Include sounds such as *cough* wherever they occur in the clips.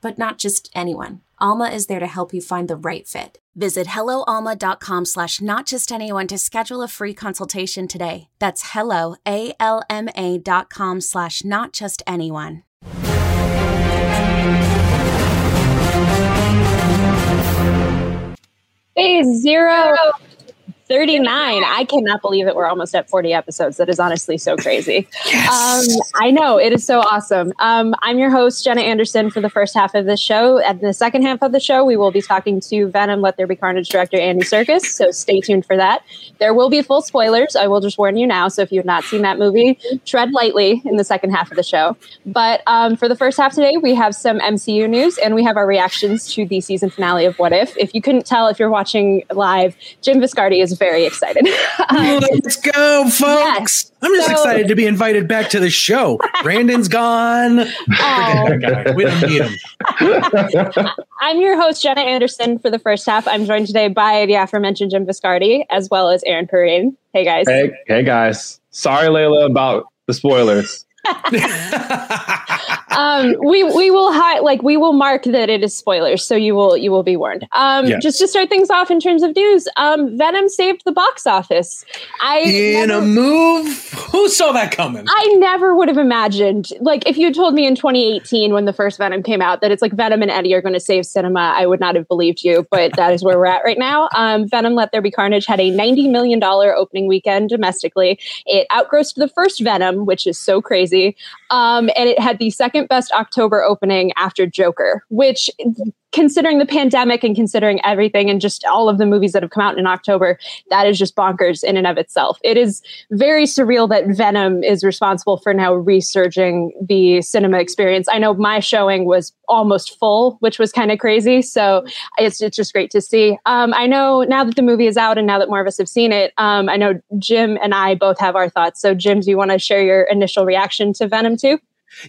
but not just anyone. Alma is there to help you find the right fit. Visit helloalma.com slash not just anyone to schedule a free consultation today. That's hello, A-L-M-A dot com slash not just anyone. Phase zero. 39. I cannot believe that we're almost at 40 episodes. That is honestly so crazy. *laughs* Yes. Um, I know. It is so awesome. Um, I'm your host, Jenna Anderson, for the first half of the show. At the second half of the show, we will be talking to Venom Let There Be Carnage director Andy Serkis. So stay tuned for that. There will be full spoilers. I will just warn you now. So if you have not seen that movie, tread lightly in the second half of the show. But um, for the first half today, we have some MCU news and we have our reactions to the season finale of What If. If you couldn't tell, if you're watching live, Jim Viscardi is very excited. *laughs* Um, Let's go, folks. I'm just So- excited to be invited back to the show. *laughs* Brandon's gone. Forget that guy. We don't need him. *laughs* I'm your host, Jenna Anderson, for the first half. I'm joined today by the aforementioned Jim Viscardi, as well as Aaron Perrine. Hey, guys. Hey, hey guys. Sorry, Layla, about the spoilers. Um, we we will hi- like we will mark that it is spoilers, so you will you will be warned. Um, Yes. Just to start things off in terms of news, um, Venom saved the box office. I In a move, who saw that coming? I never would have imagined, like, if you had told me in 2018 when the first Venom came out that it's like Venom and Eddie are going to save cinema, I would not have believed you. But that is where we're at right now. Um, Venom: Let There Be Carnage had a 90 million dollar opening weekend domestically. It outgrossed the first Venom, which is so crazy, um, and it had the second best October opening after Joker, which. Considering the pandemic and considering everything and just all of the movies that have come out in October, that is just bonkers in and of itself. It is very surreal that Venom is responsible for now resurging the cinema experience. I know my showing was almost full, which was kind of crazy. So it's, it's just great to see. Um, I know now that the movie is out and now that more of us have seen it, um, I know Jim and I both have our thoughts. So, Jim, do you want to share your initial reaction to Venom 2?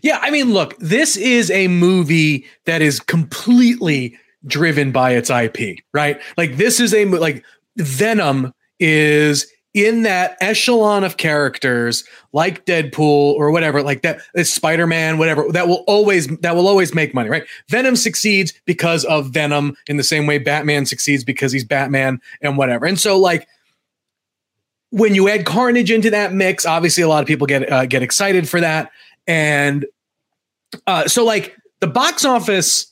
Yeah, I mean, look, this is a movie that is completely driven by its IP, right? Like this is a like Venom is in that echelon of characters like Deadpool or whatever, like that Spider-Man, whatever, that will always that will always make money, right? Venom succeeds because of Venom in the same way Batman succeeds because he's Batman and whatever. And so like when you add Carnage into that mix, obviously a lot of people get uh, get excited for that. And uh, so, like, the box office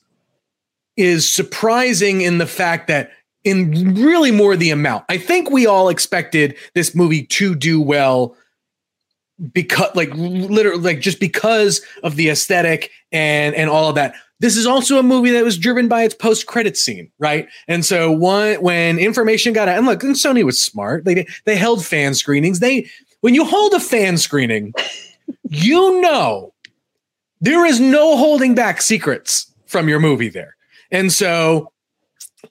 is surprising in the fact that, in really more the amount, I think we all expected this movie to do well because, like, literally, like, just because of the aesthetic and and all of that. This is also a movie that was driven by its post credit scene, right? And so, one when information got out, and look, and Sony was smart. They they held fan screenings. They when you hold a fan screening you know there is no holding back secrets from your movie there. And so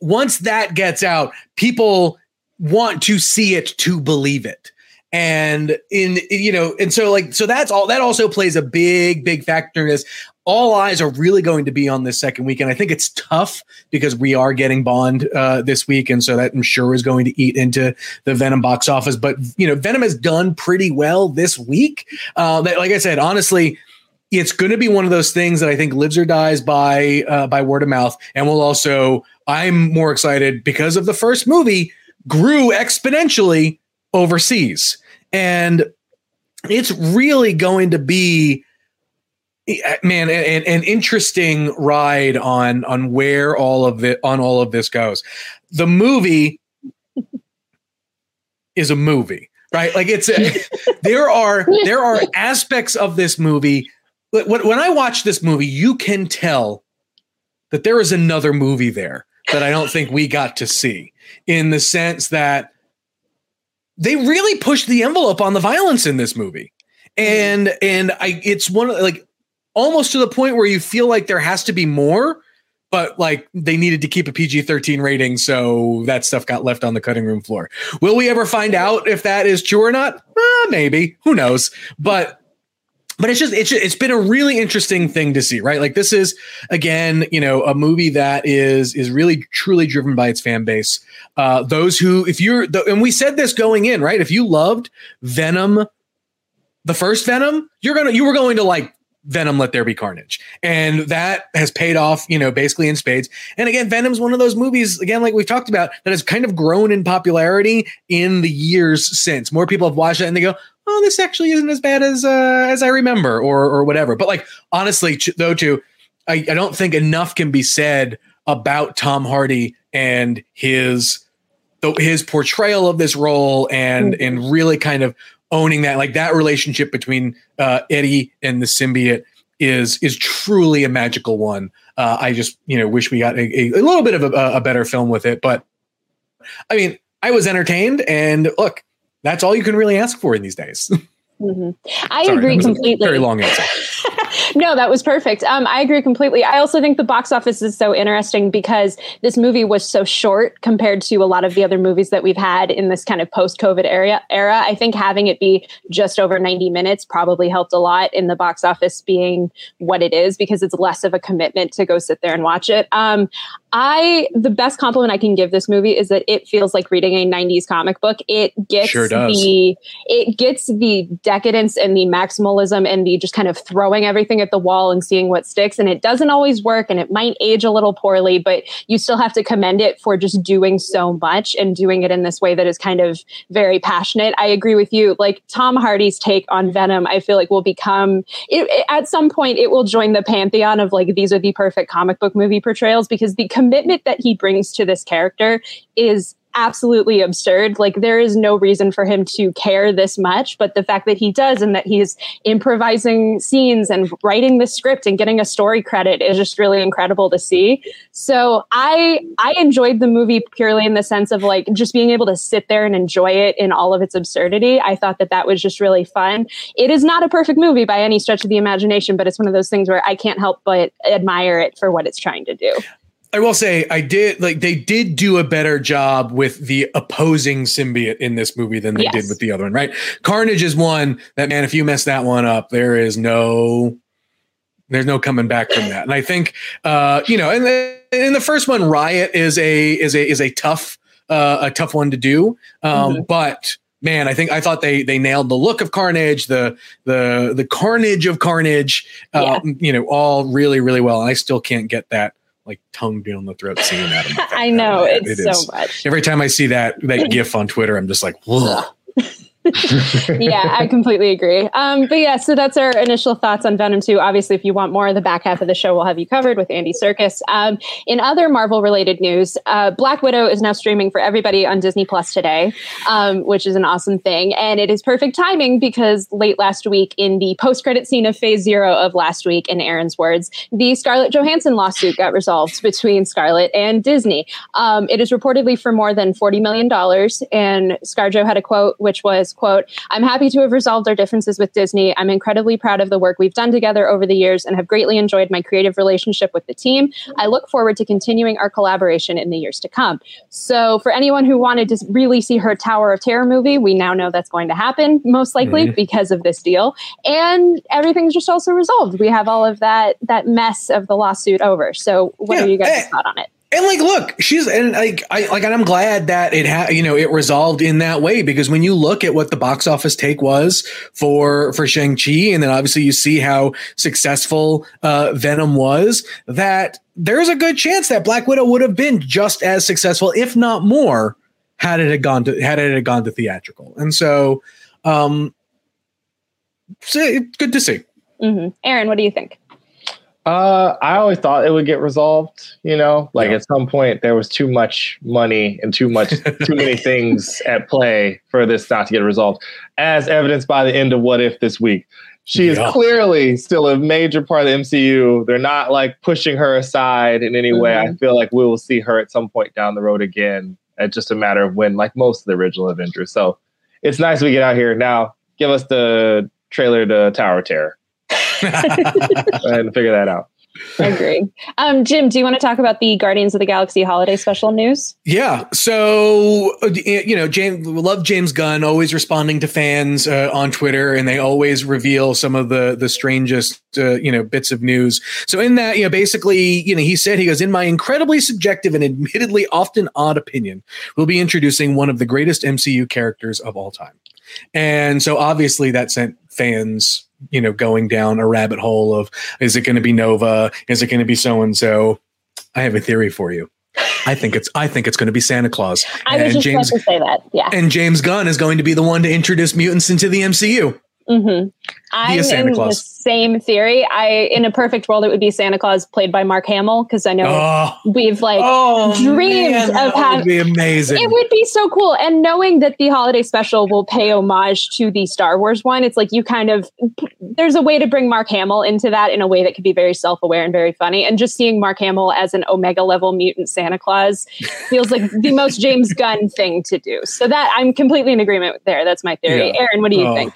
once that gets out, people want to see it to believe it. And in you know, and so like so that's all that also plays a big, big factor in this. All eyes are really going to be on this second weekend. I think it's tough because we are getting Bond uh, this week, and so that I'm sure is going to eat into the Venom box office. But you know, Venom has done pretty well this week. Uh, like I said, honestly, it's going to be one of those things that I think lives or dies by uh, by word of mouth, and we'll also. I'm more excited because of the first movie grew exponentially overseas, and it's really going to be man an, an interesting ride on on where all of it on all of this goes. The movie *laughs* is a movie right? Like it's a, *laughs* there are there are aspects of this movie when, when i watch this movie you can tell that there is another movie there that i don't think we got to see in the sense that they really pushed the envelope on the violence in this movie. And and I it's one of like almost to the point where you feel like there has to be more, but like they needed to keep a PG 13 rating. So that stuff got left on the cutting room floor. Will we ever find out if that is true or not? Uh, maybe. Who knows? But but it's just it's just, it's been a really interesting thing to see right like this is again you know a movie that is is really truly driven by its fan base uh those who if you're the, and we said this going in right if you loved venom the first venom you're gonna you were going to like Venom Let There Be Carnage. And that has paid off, you know, basically in spades. And again, Venom's one of those movies, again, like we've talked about, that has kind of grown in popularity in the years since. More people have watched it and they go, oh, this actually isn't as bad as uh, as I remember or or whatever. But like honestly, ch- though, too, I, I don't think enough can be said about Tom Hardy and his his portrayal of this role and mm-hmm. and really kind of owning that like that relationship between uh, Eddie and the symbiote is is truly a magical one. Uh, I just you know wish we got a, a, little bit of a, a, better film with it, but I mean I was entertained and look, that's all you can really ask for in these days. *laughs* Mm-hmm. I Sorry, agree completely. very long answer. *laughs* no, that was perfect. Um, I agree completely. I also think the box office is so interesting because this movie was so short compared to a lot of the other movies that we've had in this kind of post-COVID era. Era. I think having it be just over 90 minutes probably helped a lot in the box office being what it is because it's less of a commitment to go sit there and watch it. Um, I the best compliment I can give this movie is that it feels like reading a 90s comic book. It gets sure the it gets the decadence and the maximalism and the just kind of throwing everything at the wall and seeing what sticks. And it doesn't always work and it might age a little poorly, but you still have to commend it for just doing so much and doing it in this way that is kind of very passionate. I agree with you. Like Tom Hardy's take on Venom, I feel like will become it, it, at some point it will join the pantheon of like these are the perfect comic book movie portrayals because the commitment that he brings to this character is absolutely absurd. Like there is no reason for him to care this much, but the fact that he does and that he's improvising scenes and writing the script and getting a story credit is just really incredible to see. So I I enjoyed the movie purely in the sense of like just being able to sit there and enjoy it in all of its absurdity. I thought that that was just really fun. It is not a perfect movie by any stretch of the imagination, but it's one of those things where I can't help but admire it for what it's trying to do. I will say I did like they did do a better job with the opposing symbiote in this movie than they yes. did with the other one, right? Carnage is one that man, if you mess that one up, there is no there's no coming back from that. And I think uh, you know, and in the first one, Riot is a is a is a tough uh, a tough one to do. Um, mm-hmm. but man, I think I thought they they nailed the look of Carnage, the the the carnage of Carnage, uh, yeah. you know, all really really well. And I still can't get that like tongue down the throat singing him. *laughs* I know it's it so much. Every time I see that that *clears throat* gif on Twitter, I'm just like, whoa. Yeah, I completely agree. Um, but yeah, so that's our initial thoughts on Venom 2. Obviously, if you want more, the back half of the show will have you covered with Andy Serkis. Um, in other Marvel related news, uh, Black Widow is now streaming for everybody on Disney Plus today, um, which is an awesome thing. And it is perfect timing because late last week, in the post credit scene of Phase Zero of last week, in Aaron's words, the Scarlett Johansson lawsuit got resolved between Scarlett and Disney. Um, it is reportedly for more than $40 million. And ScarJo had a quote, which was, quote, I'm happy to have resolved our differences with Disney. I'm incredibly proud of the work we've done together over the years and have greatly enjoyed my creative relationship with the team. I look forward to continuing our collaboration in the years to come. So, for anyone who wanted to really see her Tower of Terror movie, we now know that's going to happen, most likely mm-hmm. because of this deal. And everything's just also resolved. We have all of that that mess of the lawsuit over. So, what yeah. are you guys' eh, thought on it? And like, look, she's and like, I like, and I'm glad that it had, you know, it resolved in that way because when you look at what the box office take was for for Shang Chi, and then obviously you see how successful uh, Venom was, that there's a good chance that Black Widow would have been just as successful, if not more, had it had gone to had it had gone to theatrical. And so, um, so good to see. Mm-hmm. Aaron, what do you think? Uh, I always thought it would get resolved. You know, like yeah. at some point there was too much money and too much, too many *laughs* things at play for this not to get resolved, as evidenced by the end of What If this week. She is clearly still a major part of the MCU. They're not like pushing her aside in any mm-hmm. way. I mm-hmm. feel like we will see her at some point down the road again. It's just a matter of when, like most of the original Avengers. So it's nice we get out here now. Give us the trailer to Tower of Terror. *laughs* and figure that out. I Agree. Um, Jim, do you want to talk about the Guardians of the Galaxy holiday special news? Yeah. So, you know, James, love James Gunn, always responding to fans uh, on Twitter, and they always reveal some of the the strangest, uh, you know, bits of news. So, in that, you know, basically, you know, he said, he goes, in my incredibly subjective and admittedly often odd opinion, we'll be introducing one of the greatest MCU characters of all time. And so, obviously, that sent fans you know going down a rabbit hole of is it going to be Nova? Is it going to be so and so? I have a theory for you. I think it's I think it's going to be Santa Claus. I was just James, about to say that. Yeah. And James Gunn is going to be the one to introduce mutants into the MCU. Mm-hmm. I'm in the same theory. I, in a perfect world, it would be Santa Claus played by Mark Hamill because I know oh. we've like oh, dreamed man, of having. It would be amazing. It would be so cool, and knowing that the holiday special will pay homage to the Star Wars one, it's like you kind of there's a way to bring Mark Hamill into that in a way that could be very self-aware and very funny. And just seeing Mark Hamill as an Omega level mutant Santa Claus feels like the most James *laughs* Gunn thing to do. So that I'm completely in agreement there. That's my theory. Yeah. Aaron, what do you oh. think?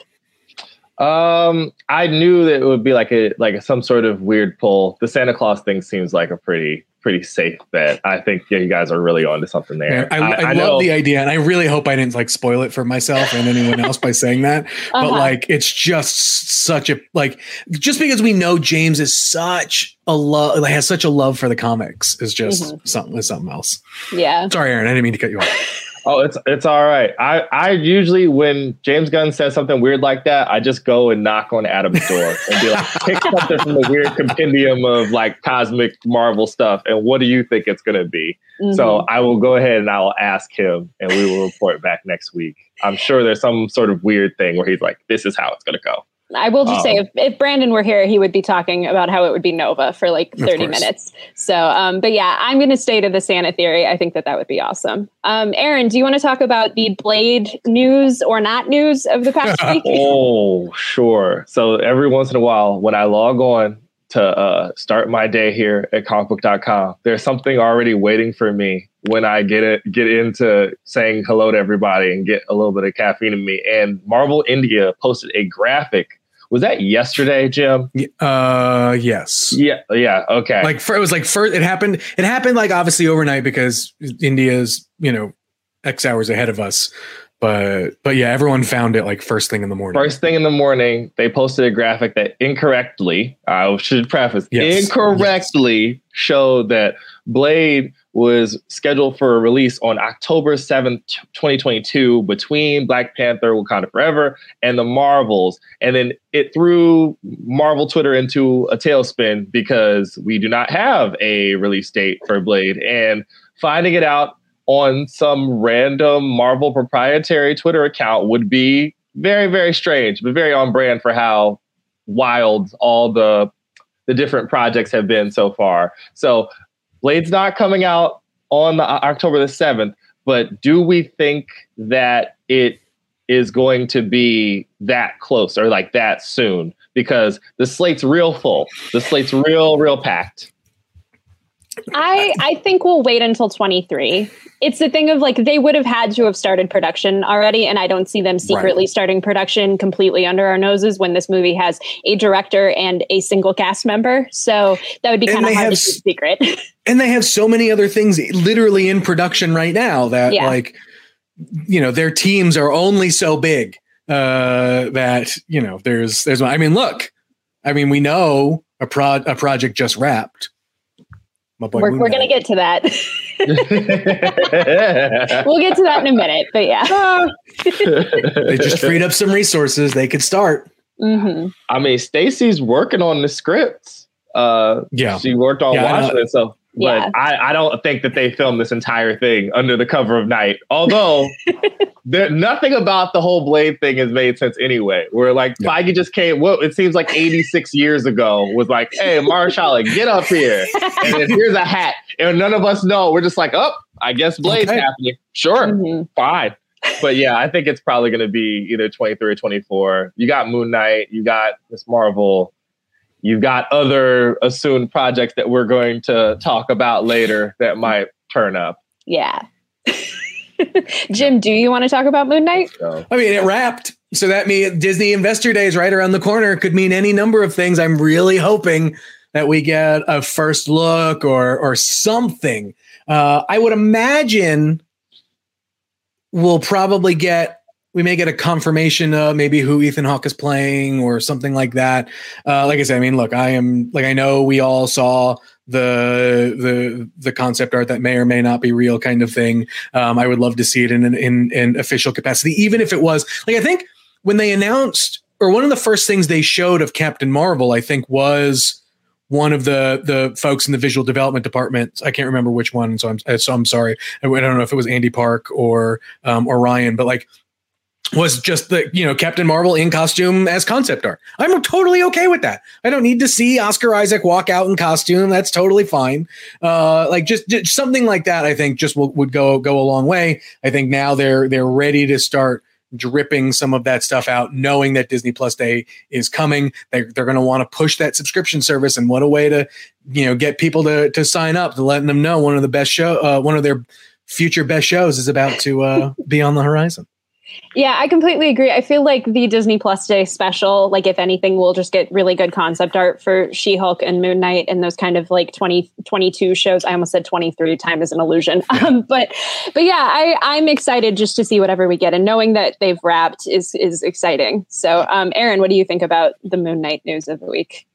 Um, I knew that it would be like a like some sort of weird pull. The Santa Claus thing seems like a pretty pretty safe bet. I think yeah, you guys are really onto something there. Yeah, I, I, I, I love the idea, and I really hope I didn't like spoil it for myself and anyone else by saying that. *laughs* Uh-huh. But like, it's just such a like just because we know James is such a love, like, has such a love for the comics is just mm-hmm. something is something else. Yeah. Sorry, Aaron. I didn't mean to cut you off. *laughs* Oh, it's it's all right. I I usually when James Gunn says something weird like that, I just go and knock on Adam's door and be like, pick *laughs* something from the weird compendium of like cosmic Marvel stuff, and what do you think it's gonna be? Mm-hmm. So I will go ahead and I will ask him, and we will report back next week. I'm sure there's some sort of weird thing where he's like, this is how it's gonna go. I will just um, say, if, if Brandon were here, he would be talking about how it would be Nova for like 30 minutes. So, um, but yeah, I'm going to stay to the Santa theory. I think that that would be awesome. Um, Aaron, do you want to talk about the Blade news or not news of the past *laughs* week? oh, sure. So every once in a while, when I log on to uh, start my day here at comicbook.com, there's something already waiting for me when I get it, get into saying hello to everybody and get a little bit of caffeine in me. And Marvel India posted a graphic was that yesterday, Jim? Uh, yes. Yeah. Yeah. Okay. Like for, it was like first. It happened. It happened like obviously overnight because India's you know X hours ahead of us. But but yeah, everyone found it like first thing in the morning. First thing in the morning, they posted a graphic that incorrectly, I should preface, yes. incorrectly yes. showed that Blade was scheduled for a release on October 7th, 2022, between Black Panther, Wakanda Forever, and the Marvels. And then it threw Marvel Twitter into a tailspin because we do not have a release date for Blade. And finding it out on some random Marvel proprietary Twitter account would be very, very strange, but very on brand for how wild all the the different projects have been so far. So Blade's not coming out on the, uh, October the 7th, but do we think that it is going to be that close or like that soon? Because the slate's real full. The slate's real, real packed. I I think we'll wait until 23. It's the thing of like they would have had to have started production already, and I don't see them secretly right. starting production completely under our noses when this movie has a director and a single cast member. So that would be kind of hard to keep secret. *laughs* And they have so many other things literally in production right now that yeah. like you know their teams are only so big uh that you know there's there's I mean look I mean we know a pro a project just wrapped my boy we're, we're gonna get to that. *laughs* We'll get to that in a minute but yeah. *laughs* They just freed up some resources. They could start. Mm-hmm. i mean stacy's working on the scripts. Uh yeah. she worked on yeah, watching it so but yeah. I, I don't think that they filmed this entire thing under the cover of night. Although *laughs* there, nothing about the whole Blade thing has made sense anyway. Where like yeah. Feige just came, well, it seems like 86 years ago, was like, hey, Mahershala, get up here. *laughs* And then here's a hat. And none of us know. We're just like, oh, I guess Blade's okay. happening. Sure, mm-hmm. fine. But yeah, I think it's probably going to be either 23 or 24. You got Moon Knight, you got Miss Marvel You've got other assumed projects that we're going to talk about later that might turn up. Yeah. *laughs* Jim, do you want to talk about Moon Knight? I mean, it wrapped. So that means Disney Investor Day is right around the corner. Could mean any number of things. I'm really hoping that we get a first look or or something. Uh, I would imagine we'll probably get we may get a confirmation of maybe who Ethan Hawke is playing or something like that. Uh, like I said, I mean, look, I am like I know we all saw the the the concept art that may or may not be real kind of thing. Um, I would love to see it in an in, in official capacity, even if it was like I think when they announced or one of the first things they showed of Captain Marvel, I think was one of the the folks in the visual development department. I can't remember which one, so I'm so I'm sorry. I don't know if it was Andy Park or um, or Ryan, but like was just the you know Captain Marvel in costume as concept art. I'm totally okay with that. I don't need to see Oscar Isaac walk out in costume. That's totally fine. Uh, like just, just something like that. I think just will, would go go a long way. I think now they're they're ready to start dripping some of that stuff out, knowing that Disney Plus Day is coming. They're, they're going to want to push that subscription service, and what a way to you know get people to to sign up to letting them know one of the best show, uh, one of their future best shows is about to uh, be on the horizon. Yeah, I completely agree. I feel like the Disney Plus Day special, like if anything, we'll just get really good concept art for She Hulk and Moon Knight and those kind of like 20, 22 shows. I almost said 23, time is an illusion. Um, *laughs* but but yeah, I, I'm excited just to see whatever we get. And knowing that they've wrapped is is exciting. So um Aaron, what do you think about the Moon Knight news of the week?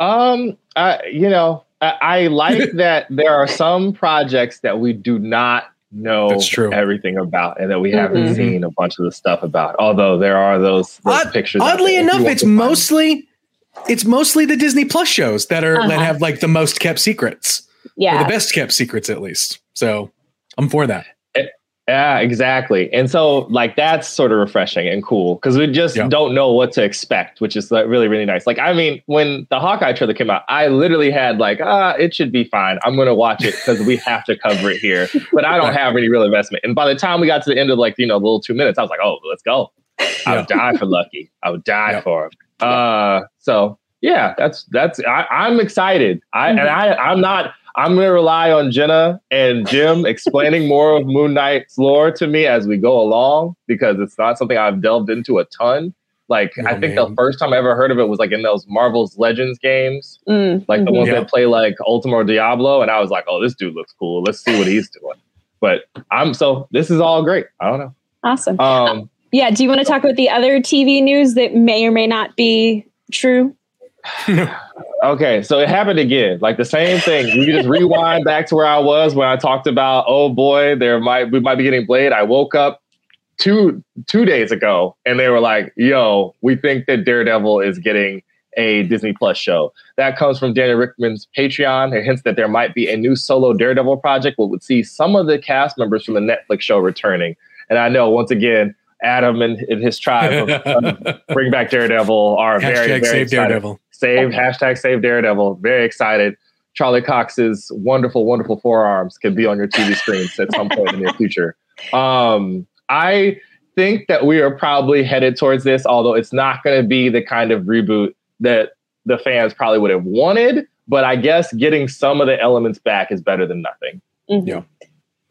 Um, uh, you know, I, I like *laughs* that there are some projects that we do not know That's true. everything about and that we haven't mm-hmm. seen a bunch of the stuff about. Although there are those, those Odd, pictures. Oddly enough, it's mostly it's mostly the Disney Plus shows that are uh-huh. that have like the most kept secrets. Yeah. the best kept secrets at least. So I'm for that. Yeah, exactly. And so like that's sort of refreshing and cool because we just yeah. don't know what to expect, which is like really, really nice. Like, I mean, when the Hawkeye trailer came out, I literally had like, ah, it should be fine. I'm gonna watch it because we have to cover it here. But I don't have any real investment. And by the time we got to the end of like, you know, the little two minutes, I was like, oh, let's go. I would die for Lucky. I would die yeah. for him. Uh so yeah, that's that's I, am excited. I mm-hmm. and I I'm not I'm going to rely on Jenna and Jim *laughs* explaining more of Moon Knight's lore to me as we go along because it's not something I've delved into a ton. Like oh, I think man. the first time I ever heard of it was like in those Marvel's Legends games, mm, like mm-hmm. the ones yeah. that play like Ultima Diablo, and I was like, "Oh, this dude looks cool. Let's see what he's doing." But I'm so this is all great. I don't know. Awesome. Um, yeah. Do you want to talk about the other TV news that may or may not be true? *sighs* *laughs* okay, so it happened again. Like the same thing. We just rewind back to where I was when I talked about, oh boy, there might we might be getting Blade. I woke up two two days ago and they were like, yo, we think that Daredevil is getting a Disney Plus show. That comes from Daniel Richtman's Patreon. It hints that there might be a new solo Daredevil project, but would see some of the cast members from the Netflix show returning. And I know once again, Adam and, and his tribe of, uh, *laughs* Bring Back Daredevil are Hashtag very, very save excited. Daredevil. Save hashtag Save Daredevil. Very excited. Charlie Cox's wonderful, wonderful forearms could be on your TV screens at some point in the near future. Um, I think that we are probably headed towards this, although it's not going to be the kind of reboot that the fans probably would have wanted. But I guess getting some of the elements back is better than nothing. Mm-hmm. Yeah.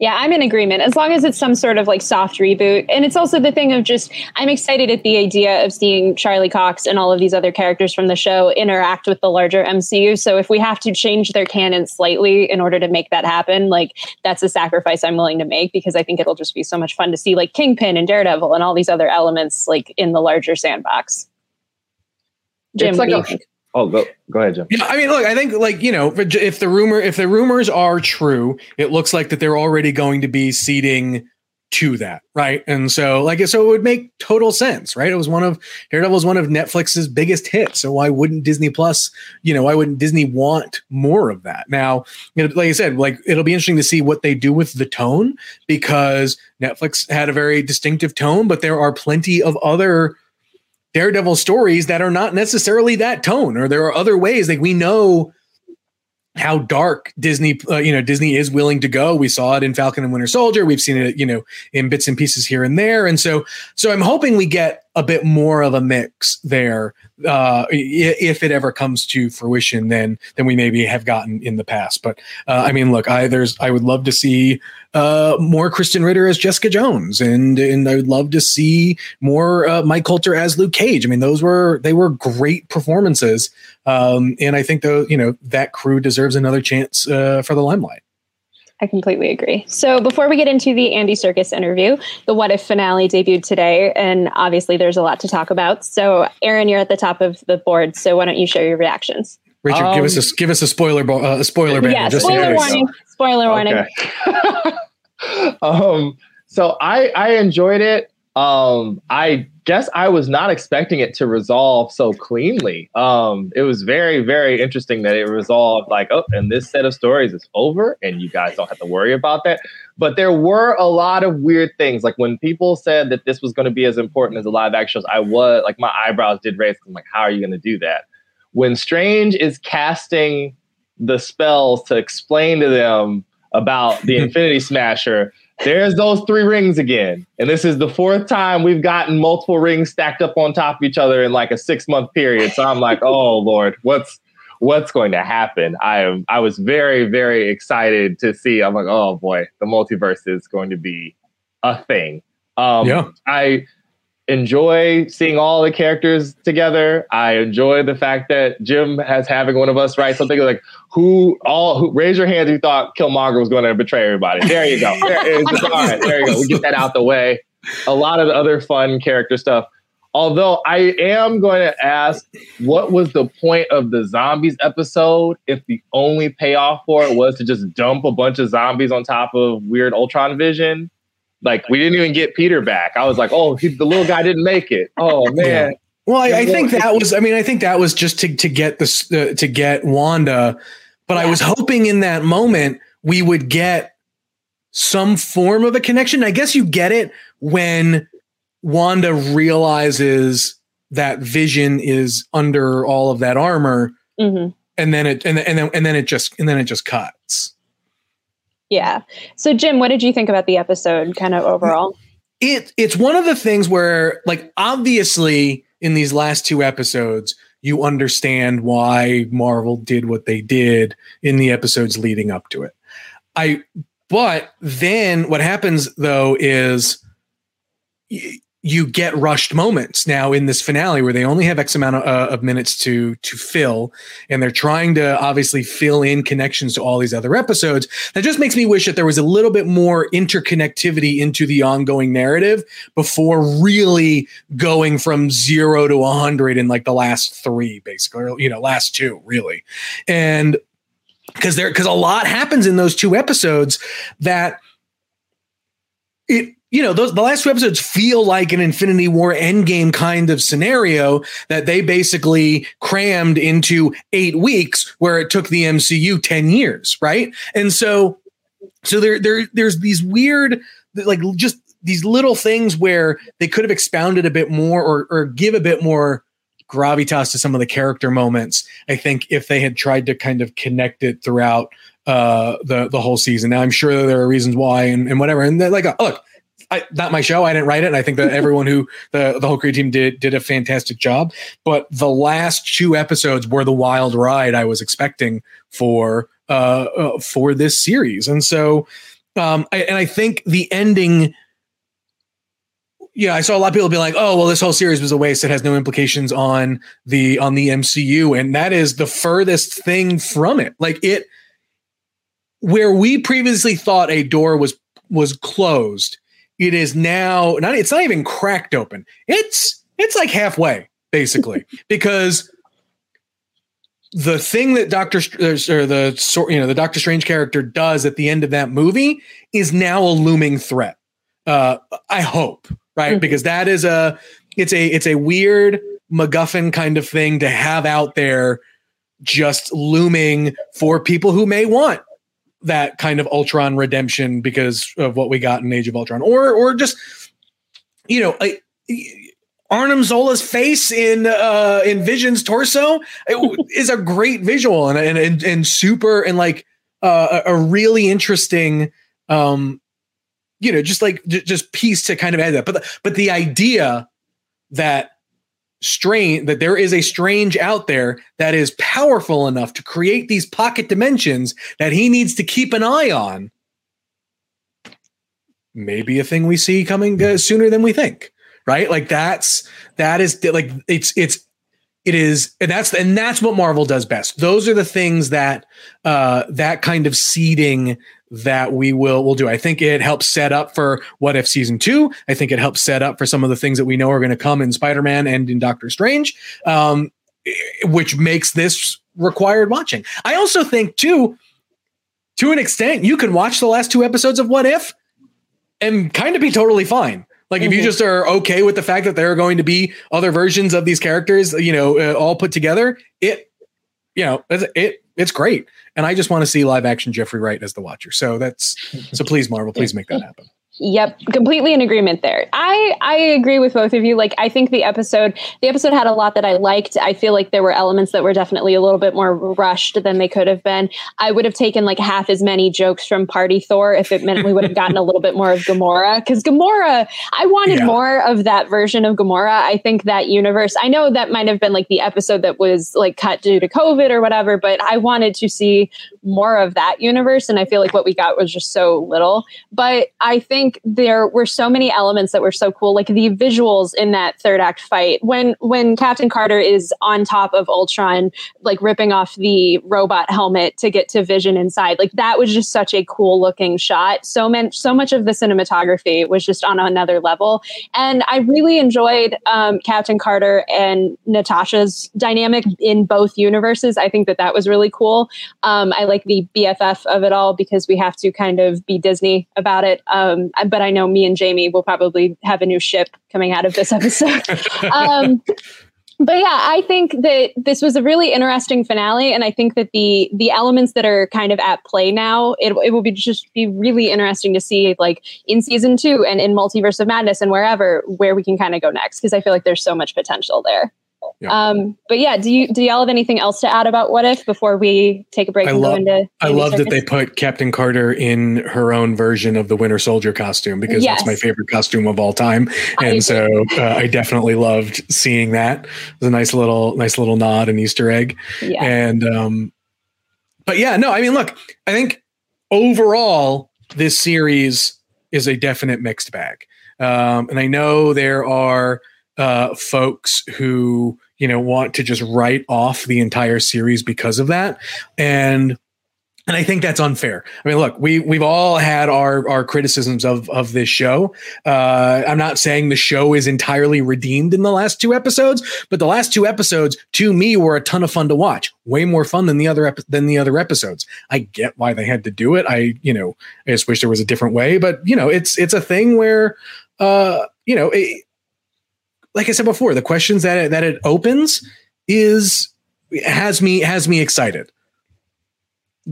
Yeah, I'm in agreement as long as it's some sort of like soft reboot. And it's also the thing of just, I'm excited at the idea of seeing Charlie Cox and all of these other characters from the show interact with the larger MCU. So if we have to change their canon slightly in order to make that happen, like that's a sacrifice I'm willing to make because I think it'll just be so much fun to see like Kingpin and Daredevil and all these other elements like in the larger sandbox. Jim, it's like a, Oh, go go ahead, Jim. Yeah, I mean, look, I think like you know, if the rumor, if the rumors are true, it looks like that they're already going to be seeding to that, right? And so, like, so it would make total sense, right? It was one of Daredevil was one of Netflix's biggest hits, so why wouldn't Disney Plus, you know, why wouldn't Disney want more of that? Now, you know, like I said, like it'll be interesting to see what they do with the tone because Netflix had a very distinctive tone, but there are plenty of other Daredevil stories that are not necessarily that tone, or there are other ways. Like we know how dark Disney, uh, you know, Disney is willing to go. We saw it in Falcon and Winter Soldier. We've seen it, you know, in bits and pieces here and there. And so, so I'm hoping we get a bit more of a mix there uh, if it ever comes to fruition than than we maybe have gotten in the past. But uh, I mean, look, I there's I would love to see uh, more Krysten Ritter as Jessica Jones, and and I would love to see more uh, Mike Colter as Luke Cage. I mean, those were they were great performances, um, and I think though you know that crew deserves another chance uh, for the limelight. I completely agree. So before we get into the Andy Serkis interview, the What If finale debuted today, and obviously there's a lot to talk about. So Aaron, you're at the top of the board, so why don't you share your reactions? Richard, um, give us a um, give us a spoiler uh, a spoiler ban. Yeah, spoiler warning. Spoiler warning. *laughs* um, so I I enjoyed it. Um, I guess I was not expecting it to resolve so cleanly. Um, it was very, very interesting that it resolved like, oh, and this set of stories is over, and you guys don't have to worry about that. But there were a lot of weird things. Like when people said that this was going to be as important as the live action shows, I was like, my eyebrows did raise. I'm like, how are you going to do that? When Strange is casting the spells to explain to them about the *laughs* Infinity Smasher there's those three rings again. And this is the fourth time we've gotten multiple rings stacked up on top of each other in like a six month period. So I'm like, oh Lord, what's what's going to happen? I am I was very, very excited to see. I'm like, oh boy, the multiverse is going to be a thing. Um yeah. I enjoy seeing all the characters together. I enjoy the fact that Jim has having one of us write something like who all who raise your hands you thought Killmonger was going to betray everybody. There you go. *laughs* There is all right. There you go. We get that out the way. A lot of the other fun character stuff. Although I am going to ask, what was the point of the zombies episode if the only payoff for it was to just dump a bunch of zombies on top of weird Ultron Vision? Like we didn't even get Peter back. I was like, oh, he, the little guy didn't make it. Oh man. Yeah. Well, I, I, think that was. I mean, I think that was just to to get this uh, to get Wanda. But yeah. I was hoping in that moment we would get some form of a connection. I guess you get it when Wanda realizes that Vision is under all of that armor, mm-hmm. and then it and, and then and then it just and then it just cuts. Yeah. So Jim, what did you think about the episode kind of overall? It it's one of the things where like obviously in these last two episodes you understand why Marvel did what they did in the episodes leading up to it. I but then what happens though is you get rushed moments now in this finale where they only have X amount of, uh, of, minutes to to fill, and they're trying to obviously fill in connections to all these other episodes. That just makes me wish that there was a little bit more interconnectivity into the ongoing narrative before really going from zero to a hundred in like the last three, basically, or you know, last two, really, and because there because a lot happens in those two episodes that it you know, those the last two episodes feel like an Infinity War Endgame kind of scenario that they basically crammed into eight weeks, where it took the MCU ten years, right? And so, so there, there, there's these weird, like, just these little things where they could have expounded a bit more or, or give a bit more gravitas to some of the character moments. I think if they had tried to kind of connect it throughout uh the the whole season. Now I'm sure there are reasons why and, and whatever. And like, look I, not my show. I didn't write it. And I think that *laughs* everyone who the the whole creative team did did a fantastic job. But the last two episodes were the wild ride I was expecting for uh, uh for this series, and so um, I, and I think the ending. Yeah, I saw a lot of people be like, "Oh, well, this whole series was a waste. It has no implications on the on the MCU," and that is the furthest thing from it. Like it, where we previously thought a door was was closed, it is now not it's not even cracked open. It's it's like halfway basically *laughs* because the thing that doctor or the you know the doctor strange character does at the end of that movie is now a looming threat. Uh i hope right? Mm-hmm. because that is a it's a it's a weird macguffin kind of thing to have out there just looming for people who may want that kind of Ultron redemption because of what we got in Age of Ultron, or or just you know. I, Arnim Zola's face in uh, in Vision's torso *laughs* is a great visual and and and, super and like uh, a really interesting um you know just like j- just piece to kind of add that but the, but the idea that strange that there is a strange out there that is powerful enough to create these pocket dimensions that he needs to keep an eye on. Maybe a thing we see coming uh, sooner than we think right? Like that's that is like it's it's it is and that's and that's what marvel does best. Those are the things that uh that kind of seeding that we will will do i think it helps set up for what if season two i think it helps set up for some of the things that we know are going to come in spider-man and in doctor strange um which makes this required watching i also think too to an extent you can watch the last two episodes of what if and kind of be totally fine. Like if you mm-hmm. just are okay with the fact that there are going to be other versions of these characters, you know, uh, all put together, it, you know, it it's great. And I just want to see live action Jeffrey Wright as the Watcher. So that's so please Marvel, please make that happen. Yep, completely in agreement there. I I agree with both of you. Like I think the episode the episode had a lot that I liked. I feel like there were elements that were definitely a little bit more rushed than they could have been. I would have taken like half as many jokes from Party Thor if it meant we would have gotten a little bit more of Gamora cuz Gamora, I wanted yeah. more of that version of Gamora. I think that universe. I know that might have been like the episode that was like cut due to COVID or whatever, but I wanted to see more of that universe and I feel like what we got was just so little. But I think think there were so many elements that were so cool, like the visuals in that third act fight. When when Captain Carter is on top of Ultron, like ripping off the robot helmet to get to Vision inside, like that was just such a cool looking shot. So much so much of the cinematography was just on another level, and I really enjoyed um, Captain Carter and Natasha's dynamic in both universes. I think that that was really cool. Um, I like the BFF of it all because we have to kind of be Disney about it. Um, but I know me and Jamie will probably have a new ship coming out of this episode. *laughs* um, but yeah, I think that this was a really interesting finale, and I think that the the elements that are kind of at play now, it, it will be just be really interesting to see, like in season two and in Multiverse of Madness and wherever where we can kind of go next, because I feel like there's so much potential there. Yeah. Um, but yeah, do you do y'all have anything else to add about what if before we take a break I love? I love that they put Captain Carter in her own version of the Winter Soldier costume because yes. that's my favorite costume of all time, and so uh, I definitely loved seeing that. It was a nice little nice little nod and Easter egg, yeah. and um, but yeah, no, I mean, look, I think overall this series is a definite mixed bag, um, and I know there are uh, folks who you know want to just write off the entire series because of that and and I think that's unfair. I mean, look, we we've all had our our criticisms of of this show. Uh, I'm not saying the show is entirely redeemed in the last two episodes, but the last two episodes to me were a ton of fun to watch. Way more fun than the other ep- than the other episodes. I get why they had to do it. I you know I just wish there was a different way, but you know it's it's a thing where uh you know. It, like I said before, the questions that it, that it opens is has me has me excited.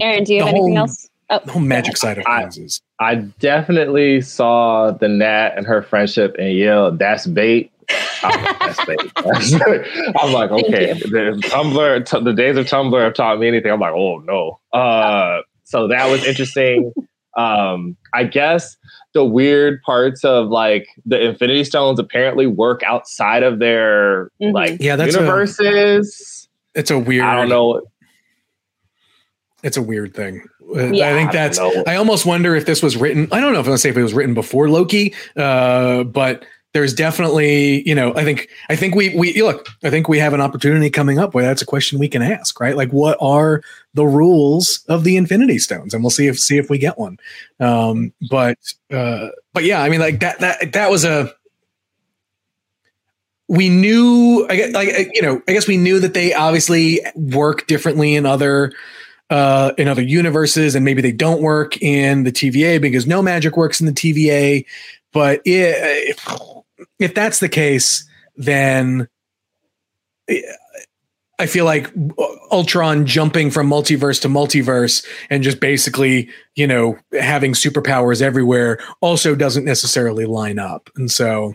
Aaron, do you have the anything else? Oh, the whole magic side of things is. I definitely saw the Nat and her friendship and yelled, "That's bait." I'm like, that's bait. *laughs* I'm like, okay, the Tumblr, t- the days of Tumblr have taught me anything. I'm like, oh no. Uh, so that was interesting. Um, I guess the weird parts of like the Infinity Stones apparently work outside of their mm-hmm. like yeah, that's universes. A, it's a weird. I don't know. It's a weird thing. Uh, yeah, I think that's. I, I, almost wonder if this was written. I don't know if I'm gonna say if it was written before Loki, uh, but there's definitely, you know, I think I think we we look, I think we have an opportunity coming up where that's a question we can ask, right? Like what are the rules of the Infinity Stones? And we'll see if see if we get one. Um, but uh, but yeah, I mean like that that that was a we knew I guess, like you know, I guess we knew that they obviously work differently in other uh, in other universes, and maybe they don't work in the TVA because no magic works in the TVA. But it, if that's the case, then I feel like Ultron jumping from multiverse to multiverse and just basically, you know, having superpowers everywhere also doesn't necessarily line up. And so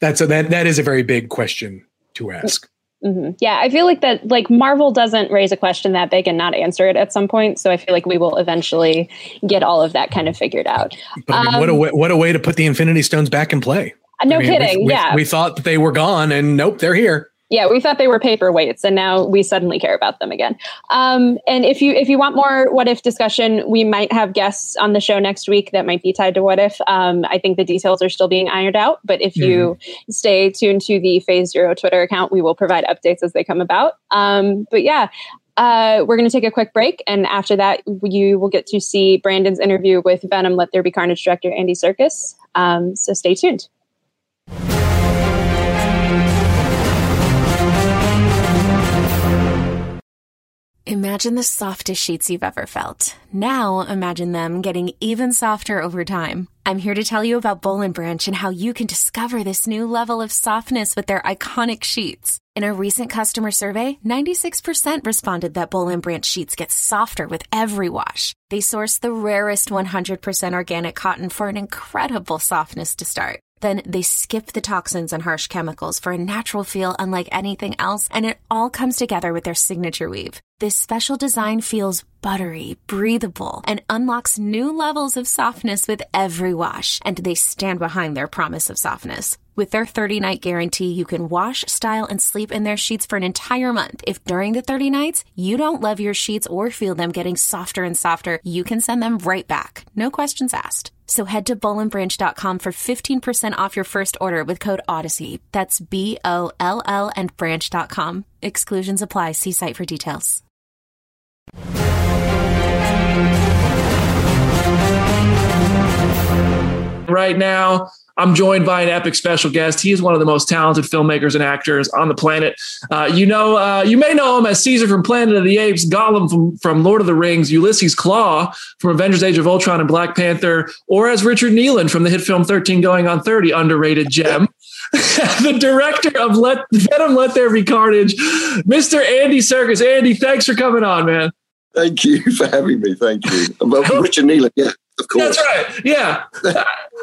that's a, that that is a very big question to ask. Mm-hmm. Yeah, I feel like that like Marvel doesn't raise a question that big and not answer it at some point. So I feel like we will eventually get all of that kind of figured out. But I mean, um, what a um, way, what a way to put the Infinity Stones back in play. no I mean, kidding. We, we, yeah. We thought that they were gone and nope, they're here yeah we thought they were paperweights and now we suddenly care about them again um, and if you if you want more what if discussion we might have guests on the show next week that might be tied to what if um, i think the details are still being ironed out but if mm-hmm. you stay tuned to the phase zero twitter account we will provide updates as they come about um, but yeah uh, we're going to take a quick break, and after that, you will get to see Brandon's interview with Venom Let There Be Carnage director Andy Serkis. Um, so stay tuned. Imagine the softest sheets you've ever felt. Now imagine them getting even softer over time. I'm here to tell you about Boll and Branch and how you can discover this new level of softness with their iconic sheets. In a recent customer survey, 96% responded that Boll and Branch sheets get softer with every wash. They source the rarest 100% organic cotton for an incredible softness to start. Then they skip the toxins and harsh chemicals for a natural feel unlike anything else, and it all comes together with their signature weave. This special design feels buttery, breathable, and unlocks new levels of softness with every wash, and they stand behind their promise of softness. With their 30 night guarantee, you can wash, style, and sleep in their sheets for an entire month. If during the 30 nights you don't love your sheets or feel them getting softer and softer, you can send them right back. No questions asked. So head to bollandbranch.com for 15% off your first order with code Odyssey. That's B O L L and branch.com. Exclusions apply. See site for details. Right now, I'm joined by an epic special guest. He is one of the most talented filmmakers and actors on the planet. Uh, you know, uh, you may know him as Caesar from Planet of the Apes, Gollum from, from Lord of the Rings, Ulysses Klaue from Avengers: Age of Ultron and Black Panther, or as Richard Kneeland from the hit film 13 Going on 30, underrated gem. *laughs* the director of Let Venom Let There Be Carnage, Mr. Andy Serkis. Andy, thanks for coming on, man. Thank you for having me. Thank you. Richard Kneeland, yeah, of course. That's right. Yeah.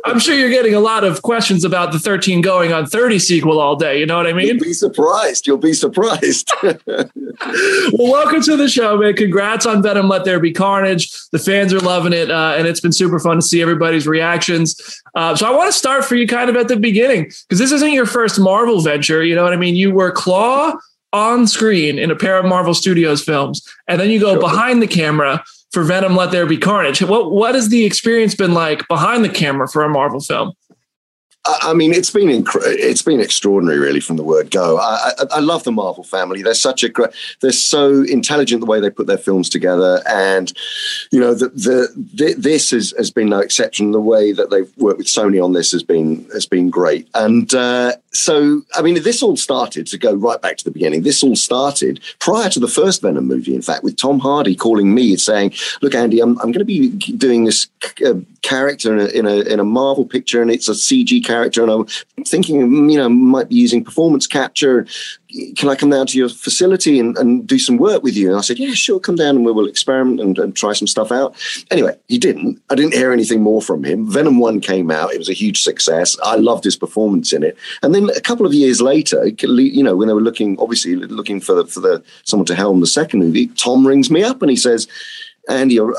I'm sure you're getting a lot of questions about the 13 going on 30 sequel all day. You know what I mean? You'll be surprised. You'll be surprised. *laughs* well, welcome to the show, man. Congrats on Venom Let There Be Carnage. The fans are loving it, uh, and it's been super fun to see everybody's reactions. Uh, so I want to start for you kind of at the beginning because this isn't your first Marvel venture. You know what I mean? You were Klaue on screen in a pair of Marvel Studios films, and then you go sure. behind the camera for Venom Let There Be Carnage. What what has the experience been like behind the camera for a Marvel film? I mean, it's been inc- it's been extraordinary, really, from the word go. I, I, I, love the Marvel family. They're such a great. They're so intelligent the way they put their films together, and you know, the, the, the this has, has been no exception. The way that they've worked with Sony on this has been has been great. And uh, so, I mean, this all started to go right back to the beginning. This all started prior to the first Venom movie. In fact, with Tom Hardy calling me and saying, "Look, Andy, I'm I'm going to be doing this uh, character in a, in a in a Marvel picture, and it's a CG character." character, and I'm thinking, you know, might be using performance capture. Can I come down to your facility and, and do some work with you? And I said, yeah, sure, come down and we will experiment and, and try some stuff out. Anyway, he didn't. I didn't hear anything more from him. Venom 1 came out. It was a huge success. I loved his performance in it. And then a couple of years later, you know, when they were looking, obviously looking for the, for the someone to helm the second movie, Tom rings me up and he says, Andy, uh,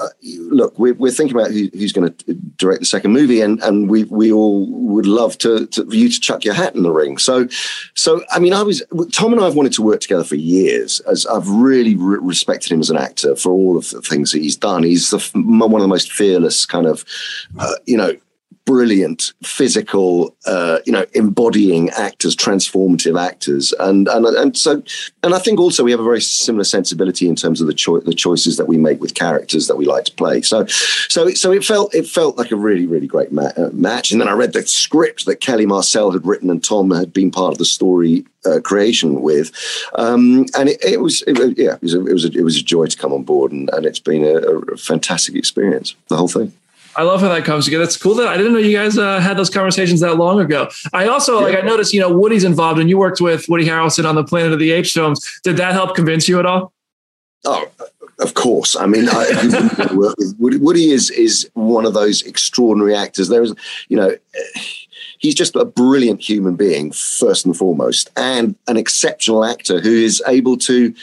look, we're, we're thinking about who, who's going to direct the second movie, and and we we all would love to, to for you to chuck your hat in the ring. So, so I mean, I was Tom and I have wanted to work together for years. As I've really re- respected him as an actor for all of the things that he's done. He's the, one of the most fearless kind of, uh, you know, brilliant physical uh, you know embodying actors transformative actors and and and so and I think also we have a very similar sensibility in terms of the cho- the choices that we make with characters that we like to play so so so it felt it felt like a really really great ma- uh, match and then I read the script that Kelly Marcel had written and Tom had been part of the story uh, creation with, um, and it, it was it, yeah it was a, it was a, it was a joy to come on board, and, and it's been a, a fantastic experience. The whole thing. I love how that comes together. It's cool that I didn't know you guys uh, had those conversations that long ago. I also yeah. like I noticed you know Woody's involved, and you worked with Woody Harrelson on the Planet of the Apes films. Did that help convince you at all? Oh, of course. I mean, I, Woody, Woody is is one of those extraordinary actors. There is, you know. He's just a brilliant human being, first and foremost, and an exceptional actor who is able to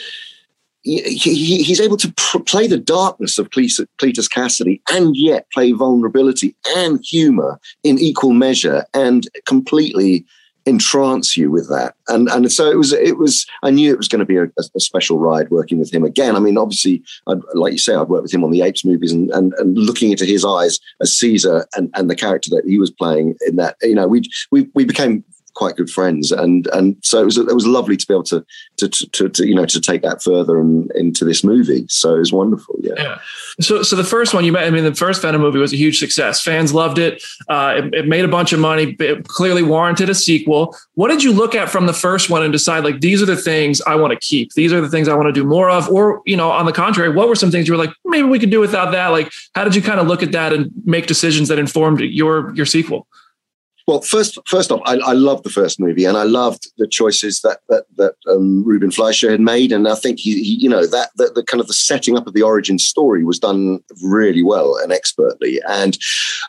he, he's able to pr- play the darkness of Cletus, Cletus Kasady and yet play vulnerability and humor in equal measure and completely entrance you with that. And and so it was it was I knew it was going to be a, a special ride working with him again. I mean, obviously, I'd, like you say, I'd worked with him on the Apes movies and, and and looking into his eyes as Caesar and and the character that he was playing in that. You know, we we we became quite good friends, and and so it was it was lovely to be able to to to, to you know to take that further and into this movie. So it was wonderful. Yeah. yeah. So so the first one you met, I mean, the first Venom movie was a huge success. Fans loved it. Uh, it, it, made a bunch of money. It clearly warranted a sequel. What did you look at from the first one and decide like these are the things I want to keep? These are the things I want to do more of, or you know, on the contrary, what were some things you were like maybe we could do without that? Like, how did you kind of look at that and make decisions that informed your your sequel? Well, first, first off, I, I loved the first movie, and I loved the choices that that, that um, Ruben Fleischer had made, and I think he, he you know, that, the kind of the setting up of the origin story was done really well and expertly, and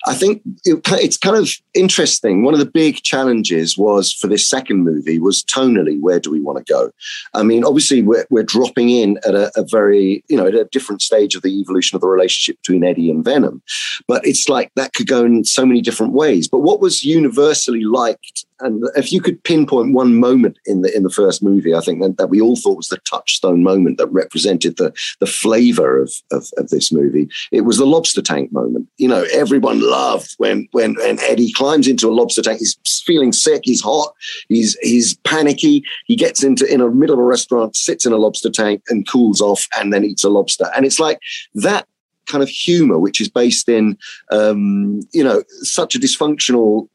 I think it, it's kind of interesting. One of the big challenges was for this second movie was tonally, where do we want to go? I mean, obviously, we're we're dropping in at a, a very, you know, at a different stage of the evolution of the relationship between Eddie and Venom, but it's like that could go in so many different ways. But what was universal universally liked. And if you could pinpoint one moment in the in the first movie, I think that, that we all thought was the touchstone moment that represented the the flavor of, of, of this movie. It was the lobster tank moment. You know, everyone loved when when when Eddie climbs into a lobster tank. He's feeling sick. He's hot. He's he's panicky. He gets into in a middle of a restaurant, sits in a lobster tank, and cools off, and then eats a lobster. And it's like that kind of humor, which is based in, um, you know, such a dysfunctional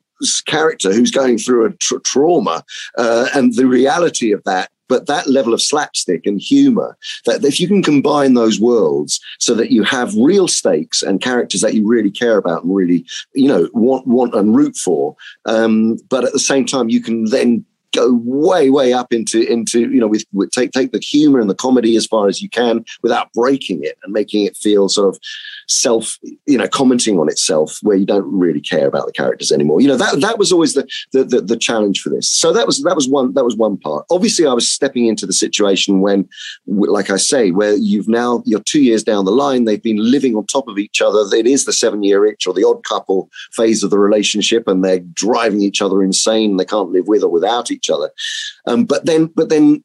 character who's going through a tra- trauma uh, and the reality of that but that level of slapstick and humor that if you can combine those worlds so that you have real stakes and characters that you really care about and really you know want want and root for um, but at the same time you can then go way way up into into you know with, with, take take the humor and the comedy as far as you can without breaking it and making it feel sort of self you know commenting on itself where you don't really care about the characters anymore. You know that that was always the the, the, the challenge for this. So that was that was one that was one part. Obviously i was stepping into the situation when like i say where you've now you're two years down the line they've been living on top of each other. It is the seven year itch or the odd couple phase of the relationship and they're driving each other insane. They can't live with or without each each other. Um, but then, but then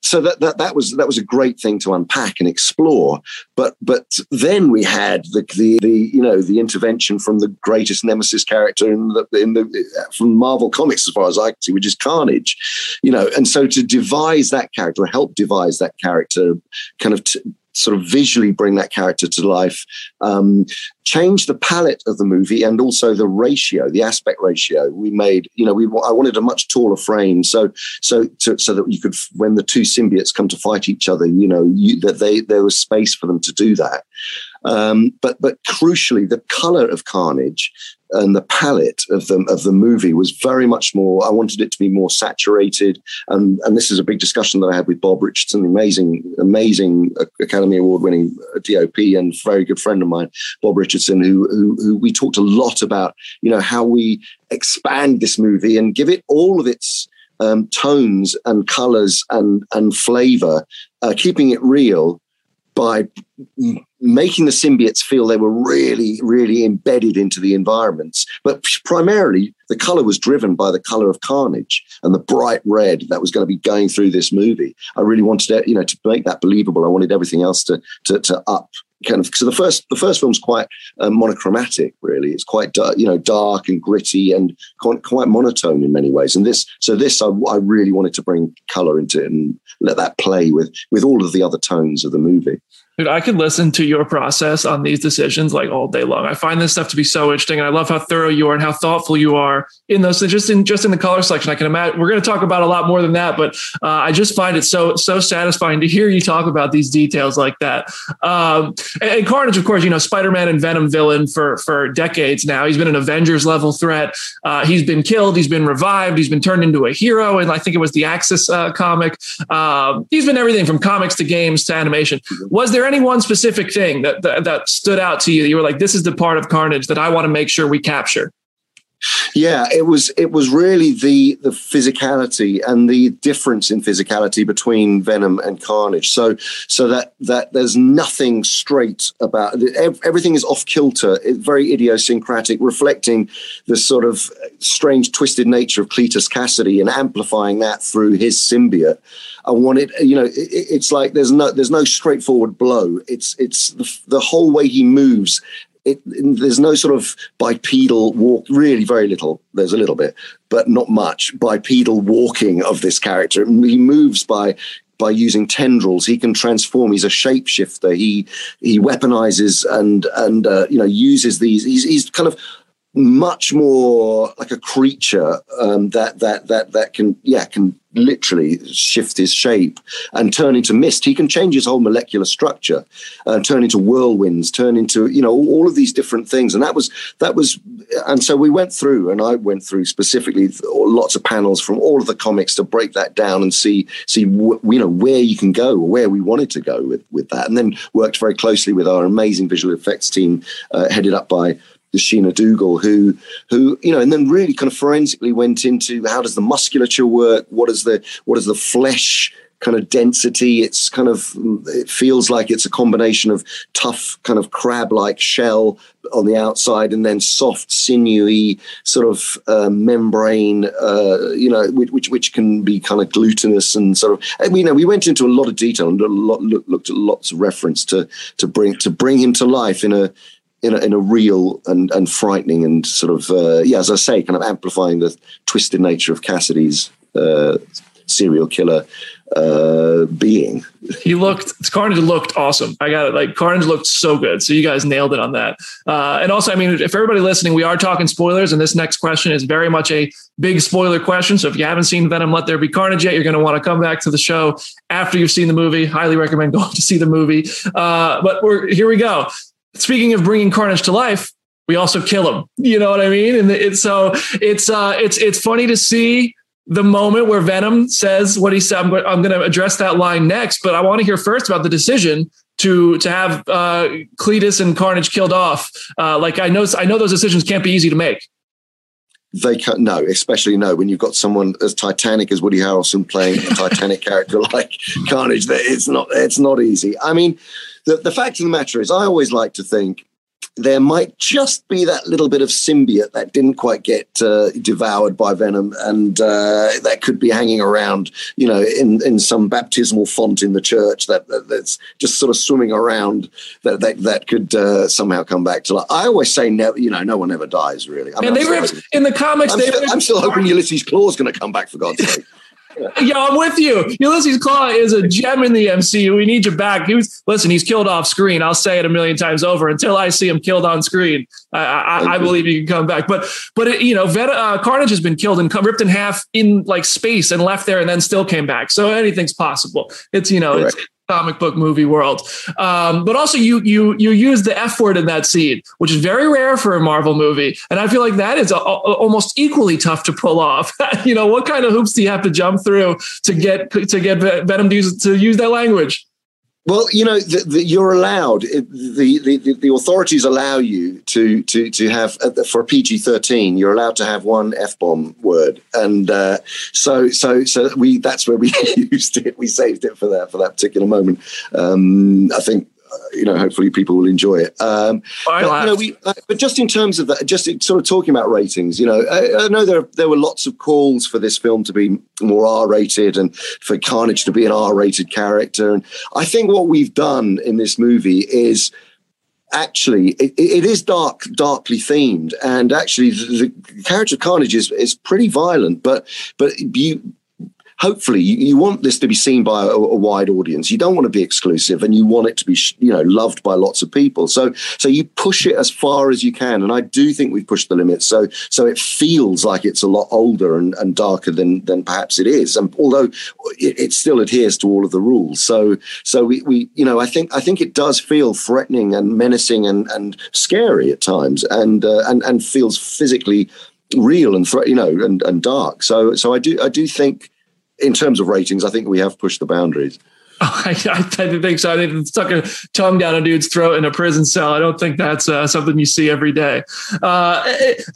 so that, that that was that was a great thing to unpack and explore. But but then we had the the, the you know the intervention from the greatest nemesis character in the in the from Marvel comics as far as I can see, which is Carnage. You know, and so to devise that character, help devise that character, kind of t- sort of visually bring that character to life, um, change the palette of the movie and also the ratio, the aspect ratio. We made, you know, we I wanted a much taller frame, so so to, so that you could, when the two symbiotes come to fight each other, you know, you, that they there was space for them to do that. Um, but but crucially, the color of Carnage and the palette of the of the movie was very much more. I wanted it to be more saturated, and and this is a big discussion that I had with Bob Richardson, amazing amazing Academy Award winning DOP and very good friend of mine, Bob Richardson, who, who who we talked a lot about, you know, how we expand this movie and give it all of its um, tones and colors and and flavor, uh, keeping it real by making the symbiotes feel they were really, really embedded into the environments. But primarily, the color was driven by the color of carnage and the bright red that was going to be going through this movie. I really wanted it, you know, to make that believable. I wanted everything else to to, to up kind of so the first the first film's quite uh, monochromatic really it's quite dark, you know dark and gritty and quite, quite monotone in many ways and this so this I, I, really wanted to bring color into it and let that play with with all of the other tones of the movie Dude, I could listen to your process on these decisions like all day long. I find this stuff to be so interesting, and I love how thorough you are and how thoughtful you are in those. Just in just in the color selection, I can imagine we're going to talk about a lot more than that, but uh, I just find it so so satisfying to hear you talk about these details like that. Um, and, and, Carnage, of course, you know Spider-Man and Venom villain for for decades now. He's been an Avengers level threat. Uh, he's been killed. He's been revived. He's been turned into a hero, and I think it was the Axis uh, comic. Um, he's been everything from comics to games to animation. Was there any one specific thing that, that, that stood out to you you were like, this is the part of Carnage that I want to make sure we capture? Yeah, it was it was really the the physicality and the difference in physicality between Venom and Carnage. So so that that there's nothing straight about everything is off kilter, very idiosyncratic, reflecting the sort of strange twisted nature of Cletus Kasady and amplifying that through his symbiote. I want it, you know, it, it's like there's no there's no straightforward blow. It's it's the, the whole way he moves it, there's no sort of bipedal walk, really very little. There's a little bit, but not much bipedal walking of this character. He moves by by using tendrils. He can transform. He's a shapeshifter. He he weaponizes and and uh, you know uses these. He's he's kind of much more like a creature um, that that that that can yeah can literally shift his shape and turn into mist. He can change his whole molecular structure, uh, turn into whirlwinds, turn into you know all of these different things. And that was that was, and so we went through, and I went through specifically lots of panels from all of the comics to break that down and see see you know where you can go, where we wanted to go with with that, and then worked very closely with our amazing visual effects team, uh, headed up by the Sheena Duggal, who who you know, and then really kind of forensically went into how does the musculature work? What is the what is the flesh kind of density? It's kind of it feels like it's a combination of tough kind of crab like shell on the outside and then soft sinewy sort of uh, membrane uh, you know which which can be kind of glutinous and sort of you know we went into a lot of detail and lot, looked at lots of reference to to bring to bring him to life in a in a, in a real and, and frightening and sort of uh, yeah, as I say, kind of amplifying the twisted nature of Kasady's uh, serial killer uh, being. He looked Carnage looked awesome. I got it. Like Carnage looked so good. So you guys nailed it on that. Uh, and also, I mean, if everybody listening, we are talking spoilers, and this next question is very much a big spoiler question. So if you haven't seen Venom, Let There Be Carnage yet, you're going to want to come back to the show after you've seen the movie. Highly recommend *laughs* going to see the movie. Uh, but we're here we go speaking of bringing Carnage to life, we also kill him. You know what I mean? And it's so it's uh it's it's funny to see the moment where Venom says what he said. I'm, I'm going to address that line next, but I want to hear first about the decision to to have uh, Cletus and Carnage killed off. Uh, like I know I know those decisions can't be easy to make. They can't no, especially no when you've got someone as Titanic as Woody Harrelson playing a Titanic *laughs* character like Carnage. That it's not it's not easy. I mean, the, the fact of the matter is, I always like to think there might just be that little bit of symbiote that didn't quite get uh, devoured by venom, and uh, that could be hanging around, you know, in, in some baptismal font in the church that, that that's just sort of swimming around that that, that could uh, somehow come back to life. I always say, never, you know, no one ever dies really. I mean, and they ripped in the comics. I'm, still, I'm still hoping Ulysses is going to come back for God's sake. Yeah, I'm with you. Ulysses Klaue is a gem in the MCU. We need you back. He was listen. He's killed off screen. I'll say it a million times over. Until I see him killed on screen, I, I, I believe he can come back. But but it, you know, Vet, uh, Carnage has been killed and ripped in half in like space and left there, and then still came back. So anything's possible. It's you know, it's, comic book movie world. Um, but also you you you use the F word in that scene, which is very rare for a Marvel movie, and I feel like that is a, a, almost equally tough to pull off. *laughs* you know, what kind of hoops do you have to jump through to get to get Venom to use, to use that language? Well, you know, the, the, you're allowed. The, the the authorities allow you to to to have uh, for PG thirteen. You're allowed to have one f bomb word, and uh, so so so we that's where we *laughs* used it. We saved it for that for that particular moment. Um, I think you know, hopefully people will enjoy it. Um, but, you know, we, uh, but just in terms of that, just sort of talking about ratings, you know, I, I, know there there were lots of calls for this film to be more R-rated and for Carnage to be an R-rated character, and I think what we've done in this movie is actually it, it is dark darkly themed. And actually the, the character of carnage is, is pretty violent but but you hopefully you, you want this to be seen by a, a, wide audience. You don't want to be exclusive, and you want it to be you know loved by lots of people. So so you push it as far as you can, and I do think we've pushed the limits. So so it feels like it's a lot older and, and darker than than perhaps it is, and although it, it still adheres to all of the rules. So so we, we you know I think I think it does feel threatening and menacing and and scary at times, and uh, and and feels physically real and you know and, and dark so so i do i do think in terms of ratings, I think we have pushed the boundaries. *laughs* I, I, think so. I think stuck a tongue down a dude's throat in a prison cell. I don't think that's uh, something you see every day. Uh,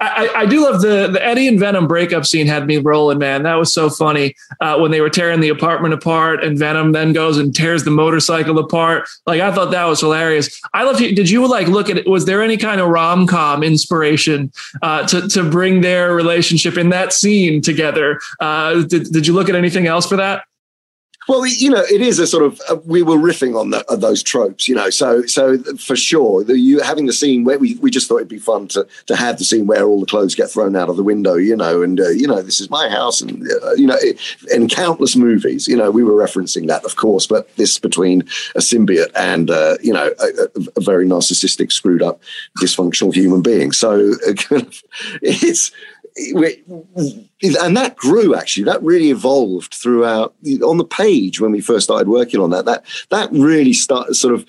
I, I, do love the the Eddie and Venom breakup scene. Had me rolling, man. That was so funny uh, when they were tearing the apartment apart, and Venom then goes and tears the motorcycle apart. Like I thought that was hilarious. I love. You. Did you like look at it? Was there any kind of rom com inspiration uh, to to bring their relationship in that scene together? Uh, did Did you look at anything else for that? Well, you know, it is a sort of uh, we were riffing on the, uh, those tropes, you know. So, so for sure, the, you having the scene where we, we just thought it'd be fun to to have the scene where all the clothes get thrown out of the window, you know, and uh, you know this is my house, and uh, you know, it, in countless movies, you know, we were referencing that, of course, but this between a symbiote and uh, you know a, a, very narcissistic, screwed up, dysfunctional human being. So *laughs* it's and that grew actually that really evolved throughout on the page when we first started working on that that that really started sort of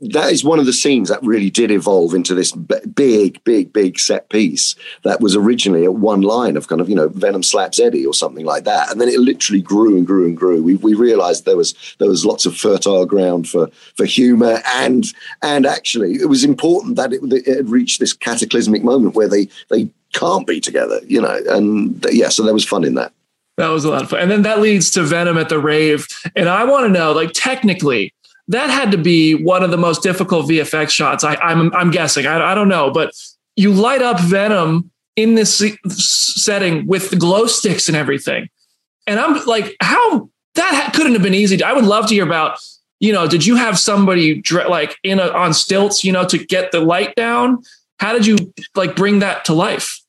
that is one of the scenes that really did evolve into this big, big, big set piece that was originally a one line of kind of, you know, Venom slaps Eddie or something like that. And then it literally grew and grew and grew. We, we realized there was there was lots of fertile ground for for humor and and actually it was important that it, it had reached this cataclysmic moment where they they can't be together, you know. And yeah, so there was fun in that. That was a lot of fun. And then that leads to Venom at the rave. And I want to know, like, technically, that had to be one of the most difficult VFX shots. I, am I'm, I'm guessing. I, I don't know, but you light up Venom in this setting with the glow sticks and everything. And I'm like, how that couldn't have been easy. I would love to hear about, you know, did you have somebody like in a, on stilts, you know, to get the light down? How did you like bring that to life?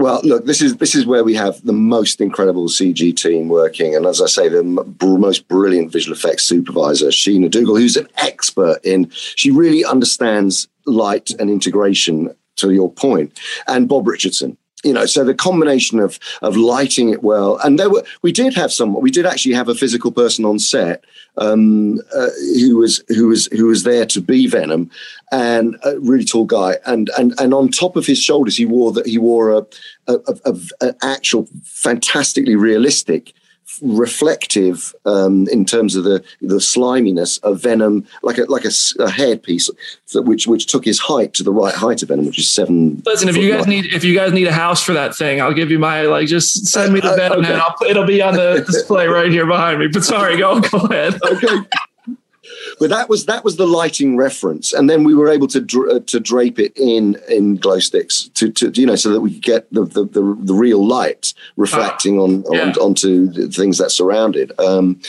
Well, look, this is this is where we have the most incredible CG team working, and as I say, the most brilliant visual effects supervisor, Sheena Duggal, who's an expert in. She really understands light and integration. To your point, and Bob Richardson, you know so the combination of of lighting it well and there were we did have some we did actually have a physical person on set um, uh, who was who was who was there to be venom and a really tall guy and and and on top of his shoulders he wore that he wore a, a, a, a actual fantastically realistic reflective um, in terms of the the sliminess of Venom, like a like a, a headpiece that which which took his height to the right height of Venom, which is seven. Listen, if you guys need if you guys need a house for that thing, I'll give you my like just send me the uh, Venom okay. and I'll, it'll be on the *laughs* display right here behind me. But sorry, go go ahead. Okay. But that was that was the lighting reference, and then we were able to dra- uh, to drape it in in glow sticks to, to you know so that we could get the the, the, the real light reflecting ah, on, yeah. on, onto the things that surrounded. Um,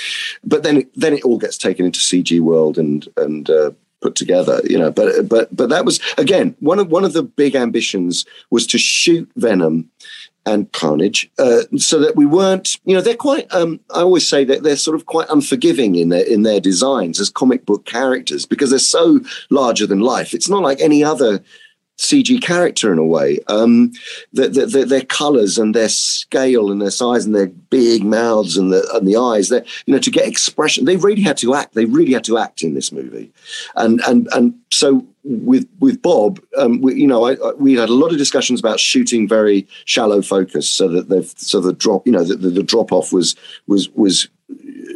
but then then it all gets taken into CG world and and uh, put together you know but but but that was again one of one of the big ambitions was to shoot venom and Carnage, uh, so that we weren't, you know, they're quite. Um, I always say that they're sort of quite unforgiving in their in their designs as comic book characters because they're so larger than life. It's not like any other CG character in a way. Um, the, the, the, their colors and their scale and their size and their big mouths and the and the eyes. They you know to get expression. They really had to act. They really had to act in this movie, and and and so with with Bob, um, we, you know, I, I, we had a lot of discussions about shooting very shallow focus, so that the so the drop, you know, the, the, the drop off was was was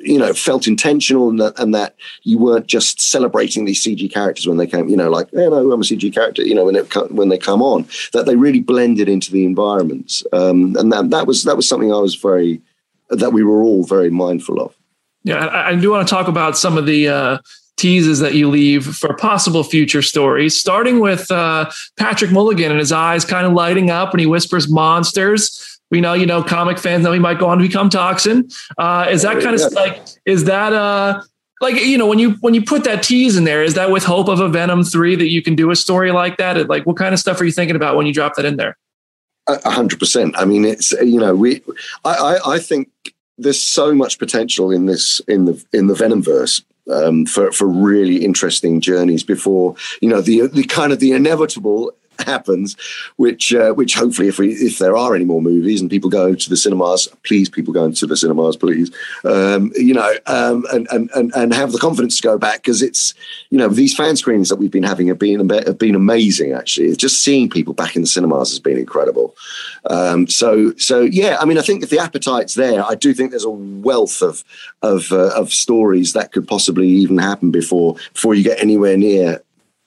you know felt intentional and that, and that you weren't just celebrating these CG characters when they came you know like no I'm a CG character you know when it when they come on that they really blended into the environments. Um, and that that was that was something I was very that we were all very mindful of. Yeah I, I do want to talk about some of the uh, teases that you leave for possible future stories, starting with uh, Patrick Mulligan and his eyes kind of lighting up when he whispers monsters. We know, you know, comic fans know he might go on to become Toxin. Uh, is that kind of like, is that uh, like you know when you when you put that tease in there, is that with hope of a Venom three that you can do a story like that? Like, what kind of stuff are you thinking about when you drop that in there? A hundred percent. I mean, it's you know, we, I, I, I think there's so much potential in this in the in the Venom verse um, for for really interesting journeys before you know the the kind of the inevitable happens, which uh, which hopefully, if we if there are any more movies and people go to the cinemas, please people go into the cinemas, please, um, you know, um, and, and and and have the confidence to go back because it's you know these fan screenings that we've been having have been have been amazing. Actually, just seeing people back in the cinemas has been incredible. Um, so so yeah, I mean, I think if the appetite's there, I do think there's a wealth of of uh, of stories that could possibly even happen before before you get anywhere near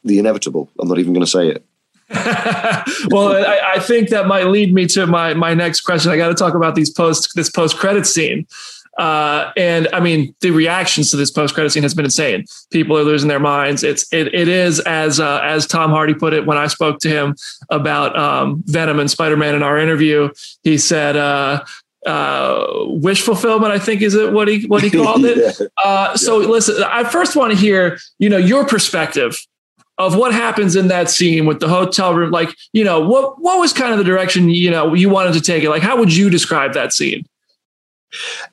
the inevitable. I'm not even going to say it. *laughs* well, I, I, think that might lead me to my my next question. I got to talk about these post this post credit scene. Uh, and I mean, the reactions to this post credit scene has been insane. People are losing their minds. It's it, it is as uh, as Tom Hardy put it when I spoke to him about um, Venom and Spider Man in our interview. He said, uh, uh, wish fulfillment. I think is it what he what he called it. *laughs* yeah. uh, so yeah. listen, I first want to hear you know your perspective of what happens in that scene with the hotel room. Like you know what what was kind of the direction you know you wanted to take it. Like how would you describe that scene?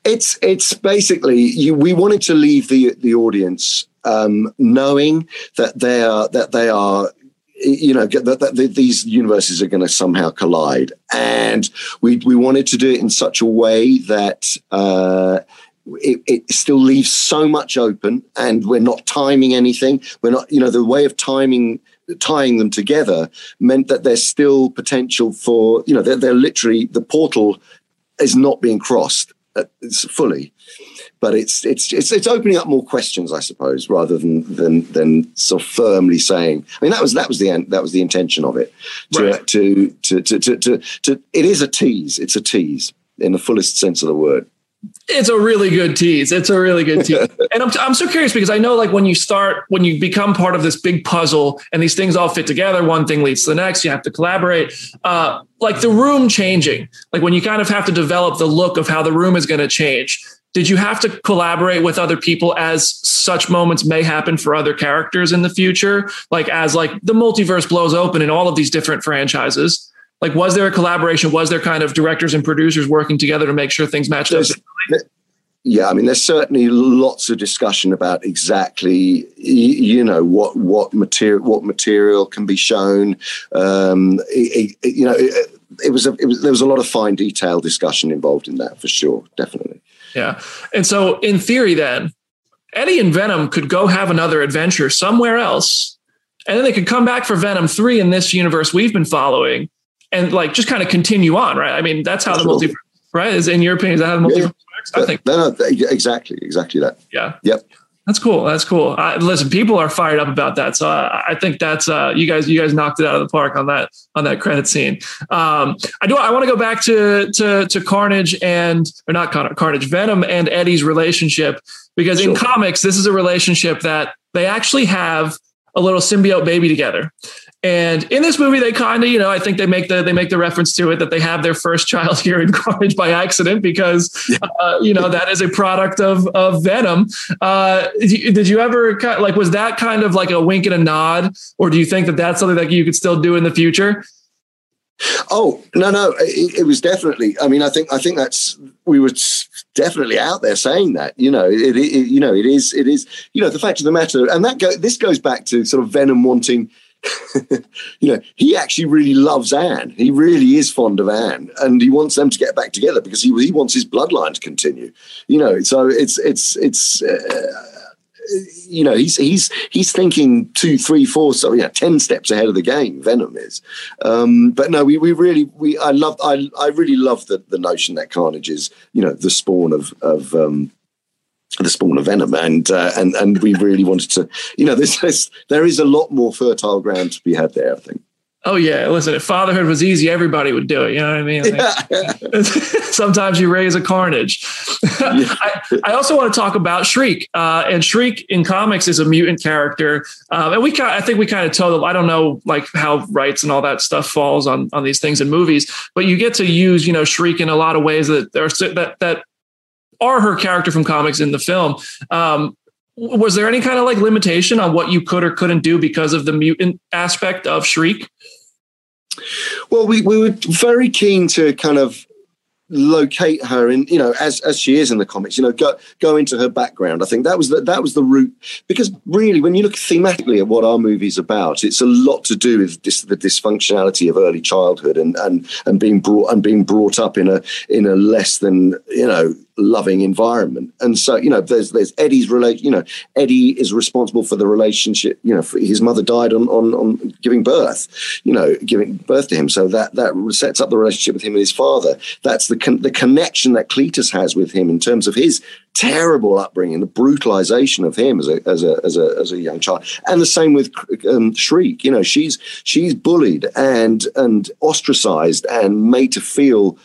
It's it's basically you. We wanted to leave the the audience um, knowing that they are that they are you know that, that these universes are going to somehow collide and we we wanted to do it in such a way that uh, it, it, still leaves so much open and we're not timing anything we're not you know the way of timing tying them together meant that there's still potential for you know they're, they're literally the portal is not being crossed uh, fully but it's it's it's it's opening up more questions, I suppose, rather than than than sort of firmly saying. I mean, that was that was the that was the intention of it. To, right. to, to, to, to, to, to, it is a tease. It's a tease in the fullest sense of the word. It's a really good tease. It's a really good tease. *laughs* and I'm, I'm so curious because I know like when you start, when you become part of this big puzzle and these things all fit together, one thing leads to the next, you have to collaborate. Uh, like the room changing, like when you kind of have to develop the look of how the room is going to change did you have to collaborate with other people as such moments may happen for other characters in the future like as like the multiverse blows open in all of these different franchises like was there a collaboration? Was there kind of directors and producers working together to make sure things matched up yeah i mean there's certainly lots of discussion about exactly you know what what material what material can be shown. Um it, it, you know it, it was a, it was there was a lot of fine detail discussion involved in that for sure definitely. Yeah. And so, in theory, then Eddie and Venom could go have another adventure somewhere else, and then they could come back for Venom 3 in this universe we've been following and like just kind of continue on, right? I mean, that's how the multiverse, right? Is in your opinion, is that how the multiverse yeah. works? I think. No, no, exactly, exactly that. Yeah. Yep. That's cool. That's cool. Uh, listen, people are fired up about that, so uh, I think that's uh, you guys. You guys knocked it out of the park on that on that credit scene. Um, I do. I want to go back to to to Carnage and or not Carnage, Venom and Eddie's relationship because sure. in comics, this is a relationship that they actually have a little symbiote baby together. And in this movie, they kind of, you know, I think they make the they make the reference to it that they have their first *laughs* child here in Carnage by accident because, uh, you know, that is a product of of Venom. Uh, did you ever like was that kind of like a wink and a nod, or do you think that that's something that you could still do in the future? Oh no, no, it, it, was definitely. I mean, I think I think that's we were definitely out there saying that. You know, it, it you know it is it is you know the fact of the matter, and that go, this goes back to sort of Venom wanting *laughs* you know, he actually really loves Anne. He really is fond of Anne, and he wants them to get back together because he he wants his bloodline to continue. You know, so it's it's it's. Uh, you know, he's he's he's thinking two, three, four, so yeah, ten steps ahead of the game. Venom is, um, but no, we we really we I love I I really love the the notion that Carnage is you know the spawn of of um, the spawn of venom and uh, and and we really wanted to you know this is there is a lot more fertile ground to be had there i think. Oh yeah listen if fatherhood was easy everybody would do it you know what i mean? Like, *laughs* sometimes you raise a carnage. *laughs* I, I, also want to talk about shriek uh, and shriek in comics is a mutant character um, and we kind i think we kind of told i don't know like how rights and all that stuff falls on on these things in movies but you get to use you know shriek in a lot of ways that are that that are her character from comics in the film. Um, was there any kind of like limitation on what you could or couldn't do because of the mutant aspect of Shriek? Well, we, we were very keen to kind of locate her in you know as as she is in the comics you know go go into her background i think that was the that was the route because really when you look thematically at what our movie's about it's a lot to do with this, the dysfunctionality of early childhood and and and being brought and being brought up in a in a less than you know loving environment. And so, you know, there's there's Eddie's relate. You know, Eddie is responsible for the relationship. You know, his mother died on, on on giving birth. You know, giving birth to him. So that that sets up the relationship with him and his father. That's the con- the connection that Cletus has with him in terms of his terrible upbringing, the brutalization of him as a as a as a as a young child, and the same with um, Shriek. You know, she's she's bullied and and ostracized and made to feel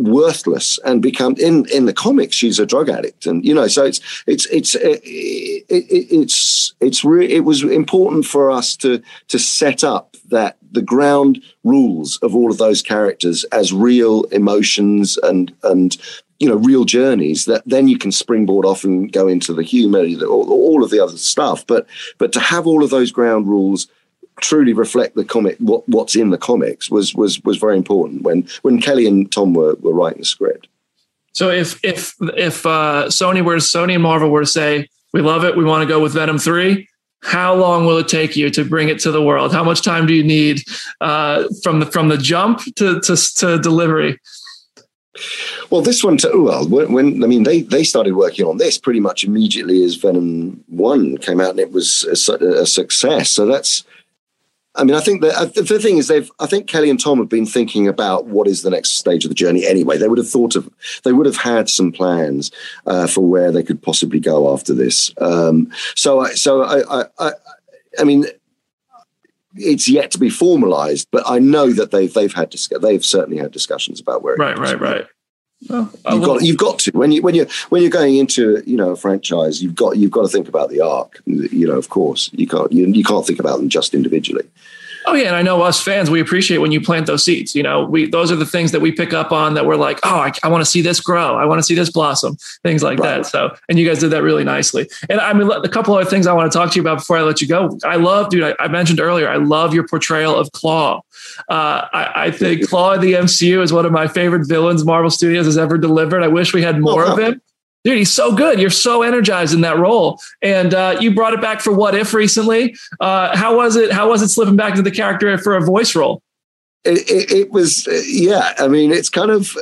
worthless and become in in the comics she's a drug addict and you know so it's it's it's it, it, it's it's really it was important for us to to set up that the ground rules of all of those characters as real emotions and and you know real journeys that then you can springboard off and go into the humor all, all of the other stuff. But but to have all of those ground rules truly reflect the comic what, what's in the comics was was was very important when when Kelly and Tom were were writing the script. So if if if uh, Sony were Sony and Marvel were to say we love it, we want to go with Venom three, how long will it take you to bring it to the world? How much time do you need uh, from the from the jump to to, to delivery? Well, this one, too, well, when, when, I mean, they they started working on this pretty much immediately as Venom One came out, and it was a, a success. So that's I mean, I think that uh, the thing is, they've. I think Kelly and Tom have been thinking about what is the next stage of the journey. Anyway, they would have thought of, they would have had some plans uh, for where they could possibly go after this. Um, so, I, so I, I, I, mean, it's yet to be formalized, but I know that they've they've had discuss, they've certainly had discussions about where. Right, right, right. Well, you've got you've got to when you when you when you're going into you know a franchise you've got you've got to think about the arc you know of course. You can't you, you can't think about them just individually Oh yeah, and I know us fans we appreciate when you plant those seeds. You know, we those are the things that we pick up on that we're like, oh, I, I want to see this grow, I want to see this blossom, things like right. that. So, and you guys did that really nicely. And I mean, a couple other things I want to talk to you about before I let you go. I love, dude. I, I mentioned earlier, I love your portrayal of Klaue. Uh, I, I, think Klaue in the MCU is one of my favorite villains Marvel Studios has ever delivered. I wish we had more oh, wow. of him dude, he's so good. You're so energized in that role. And uh, you brought it back for What If recently. Uh, how was it? How was it slipping back into the character for a voice role? It, it, it was, uh, yeah. I mean, it's kind of.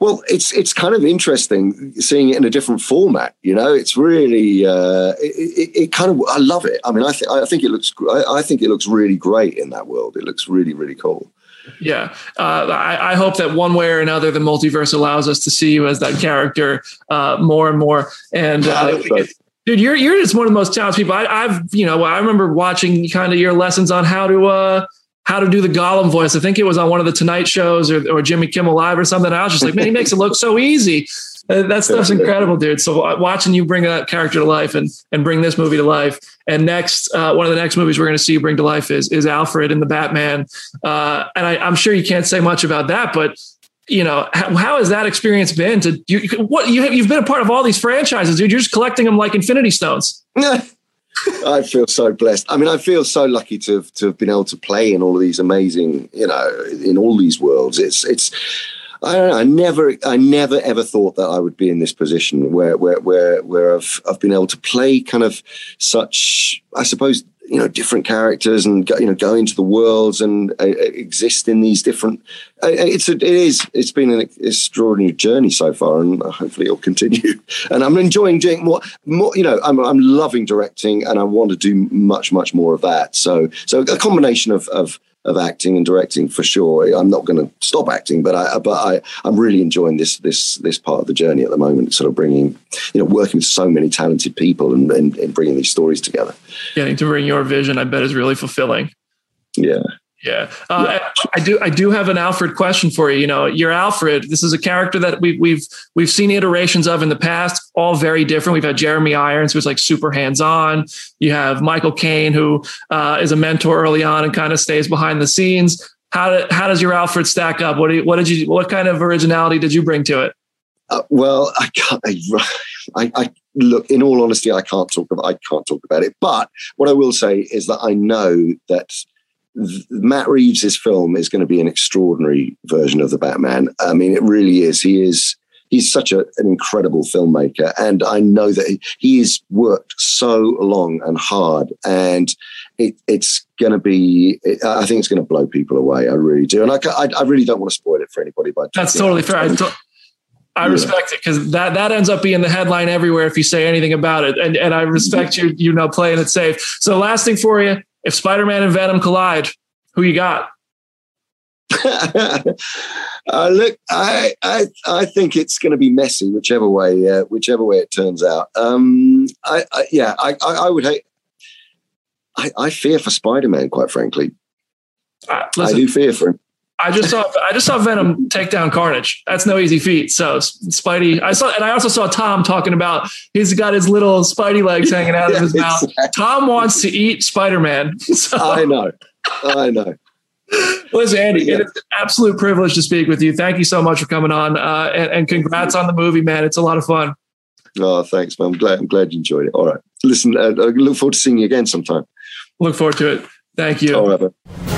Well, it's it's kind of interesting seeing it in a different format. You know, it's really uh, it, it, kind of I love it. I mean, I think I think it looks I, I think it looks really great in that world. It looks really really cool. Yeah, uh, I, I, hope that one way or another, the multiverse allows us to see you as that character uh, more and more. And uh, dude, you're you're just one of the most talented people. I, have you know I remember watching kind of your lessons on how to uh, how to do the Gollum voice. I think it was on one of the Tonight shows or, or Jimmy Kimmel Live or something. I was just like, man, he makes it look so easy. Uh, that stuff's incredible, dude. So uh, watching you bring that character to life and and bring this movie to life. And next, uh, one of the next movies we're going to see you bring to life is is Alfred in the Batman. Uh, and I, am sure you can't say much about that, but you know how, how has that experience been? To you, what you have, you've been a part of all these franchises, dude. You're just collecting them like Infinity Stones. *laughs* I feel so blessed. I mean, I feel so lucky to have, to have been able to play in all of these amazing, you know, in all these worlds. It's it's I don't know. I never, I never ever thought that I would be in this position where, where, where, where I've, I've been able to play kind of such, I suppose, you know, different characters and go, you know, go into the worlds and uh, exist in these different. Uh, it's a, it is, it's been an extraordinary journey so far, and hopefully it'll continue. *laughs* And I'm enjoying doing more, more. You know, I'm, I'm loving directing, and I want to do much, much more of that. So, so a combination of, of of acting and directing for sure. I'm not going to stop acting, but I but I I'm really enjoying this this this part of the journey at the moment. Sort of bringing you know working with so many talented people and, and, and bringing these stories together. Getting to bring your vision, I bet, is really fulfilling. Yeah. Yeah. Uh, I do. I do have an Alfred question for you. You know, you're Alfred. This is a character that we've we've we've seen iterations of in the past, all very different. We've had Jeremy Irons, who's like super hands on. You have Michael Caine, who uh, is a mentor early on and kind of stays behind the scenes. How did, how does your Alfred stack up? What do you, what did you what kind of originality did you bring to it? Uh, well, I can't. I, I, look. In all honesty, I can't talk about. I can't talk about it. But what I will say is that I know that Matt Reeves' film is going to be an extraordinary version of the Batman. I mean, it really is. He is he's such a, an incredible filmmaker, and I know that he, he has worked so long and hard, and it, it's going to be. It, I think it's going to blow people away. I really do, and I, I, I really don't want to spoil it for anybody. But that's totally fair. I, to- I respect it because that that ends up being the headline everywhere if you say anything about it, and and I respect you you know playing it safe. So last thing for you, if Spider Man and Venom collide, who you got? *laughs* uh, look, I, I I think it's going to be messy, whichever way uh, whichever way it turns out. Um, I, I yeah, I, I, I would hate. I, I fear for Spider Man, quite frankly. Uh, listen, I do fear for him. I just saw I just saw Venom take down Carnage. That's no easy feat. So Spidey, I saw, and I also saw Tom talking about he's got his little Spidey legs hanging out of his *laughs* exactly. mouth. Tom wants to eat Spider Man. *laughs* So. I know, I know. Listen, Andy, yeah. it's an absolute privilege to speak with you. Thank you so much for coming on, uh, and, and, congrats on the movie, man. It's a lot of fun. Oh, thanks, man. I'm glad. I'm glad you enjoyed it. All right. Listen, uh, I look forward to seeing you again sometime. Look forward to it. Thank you. All right. Man.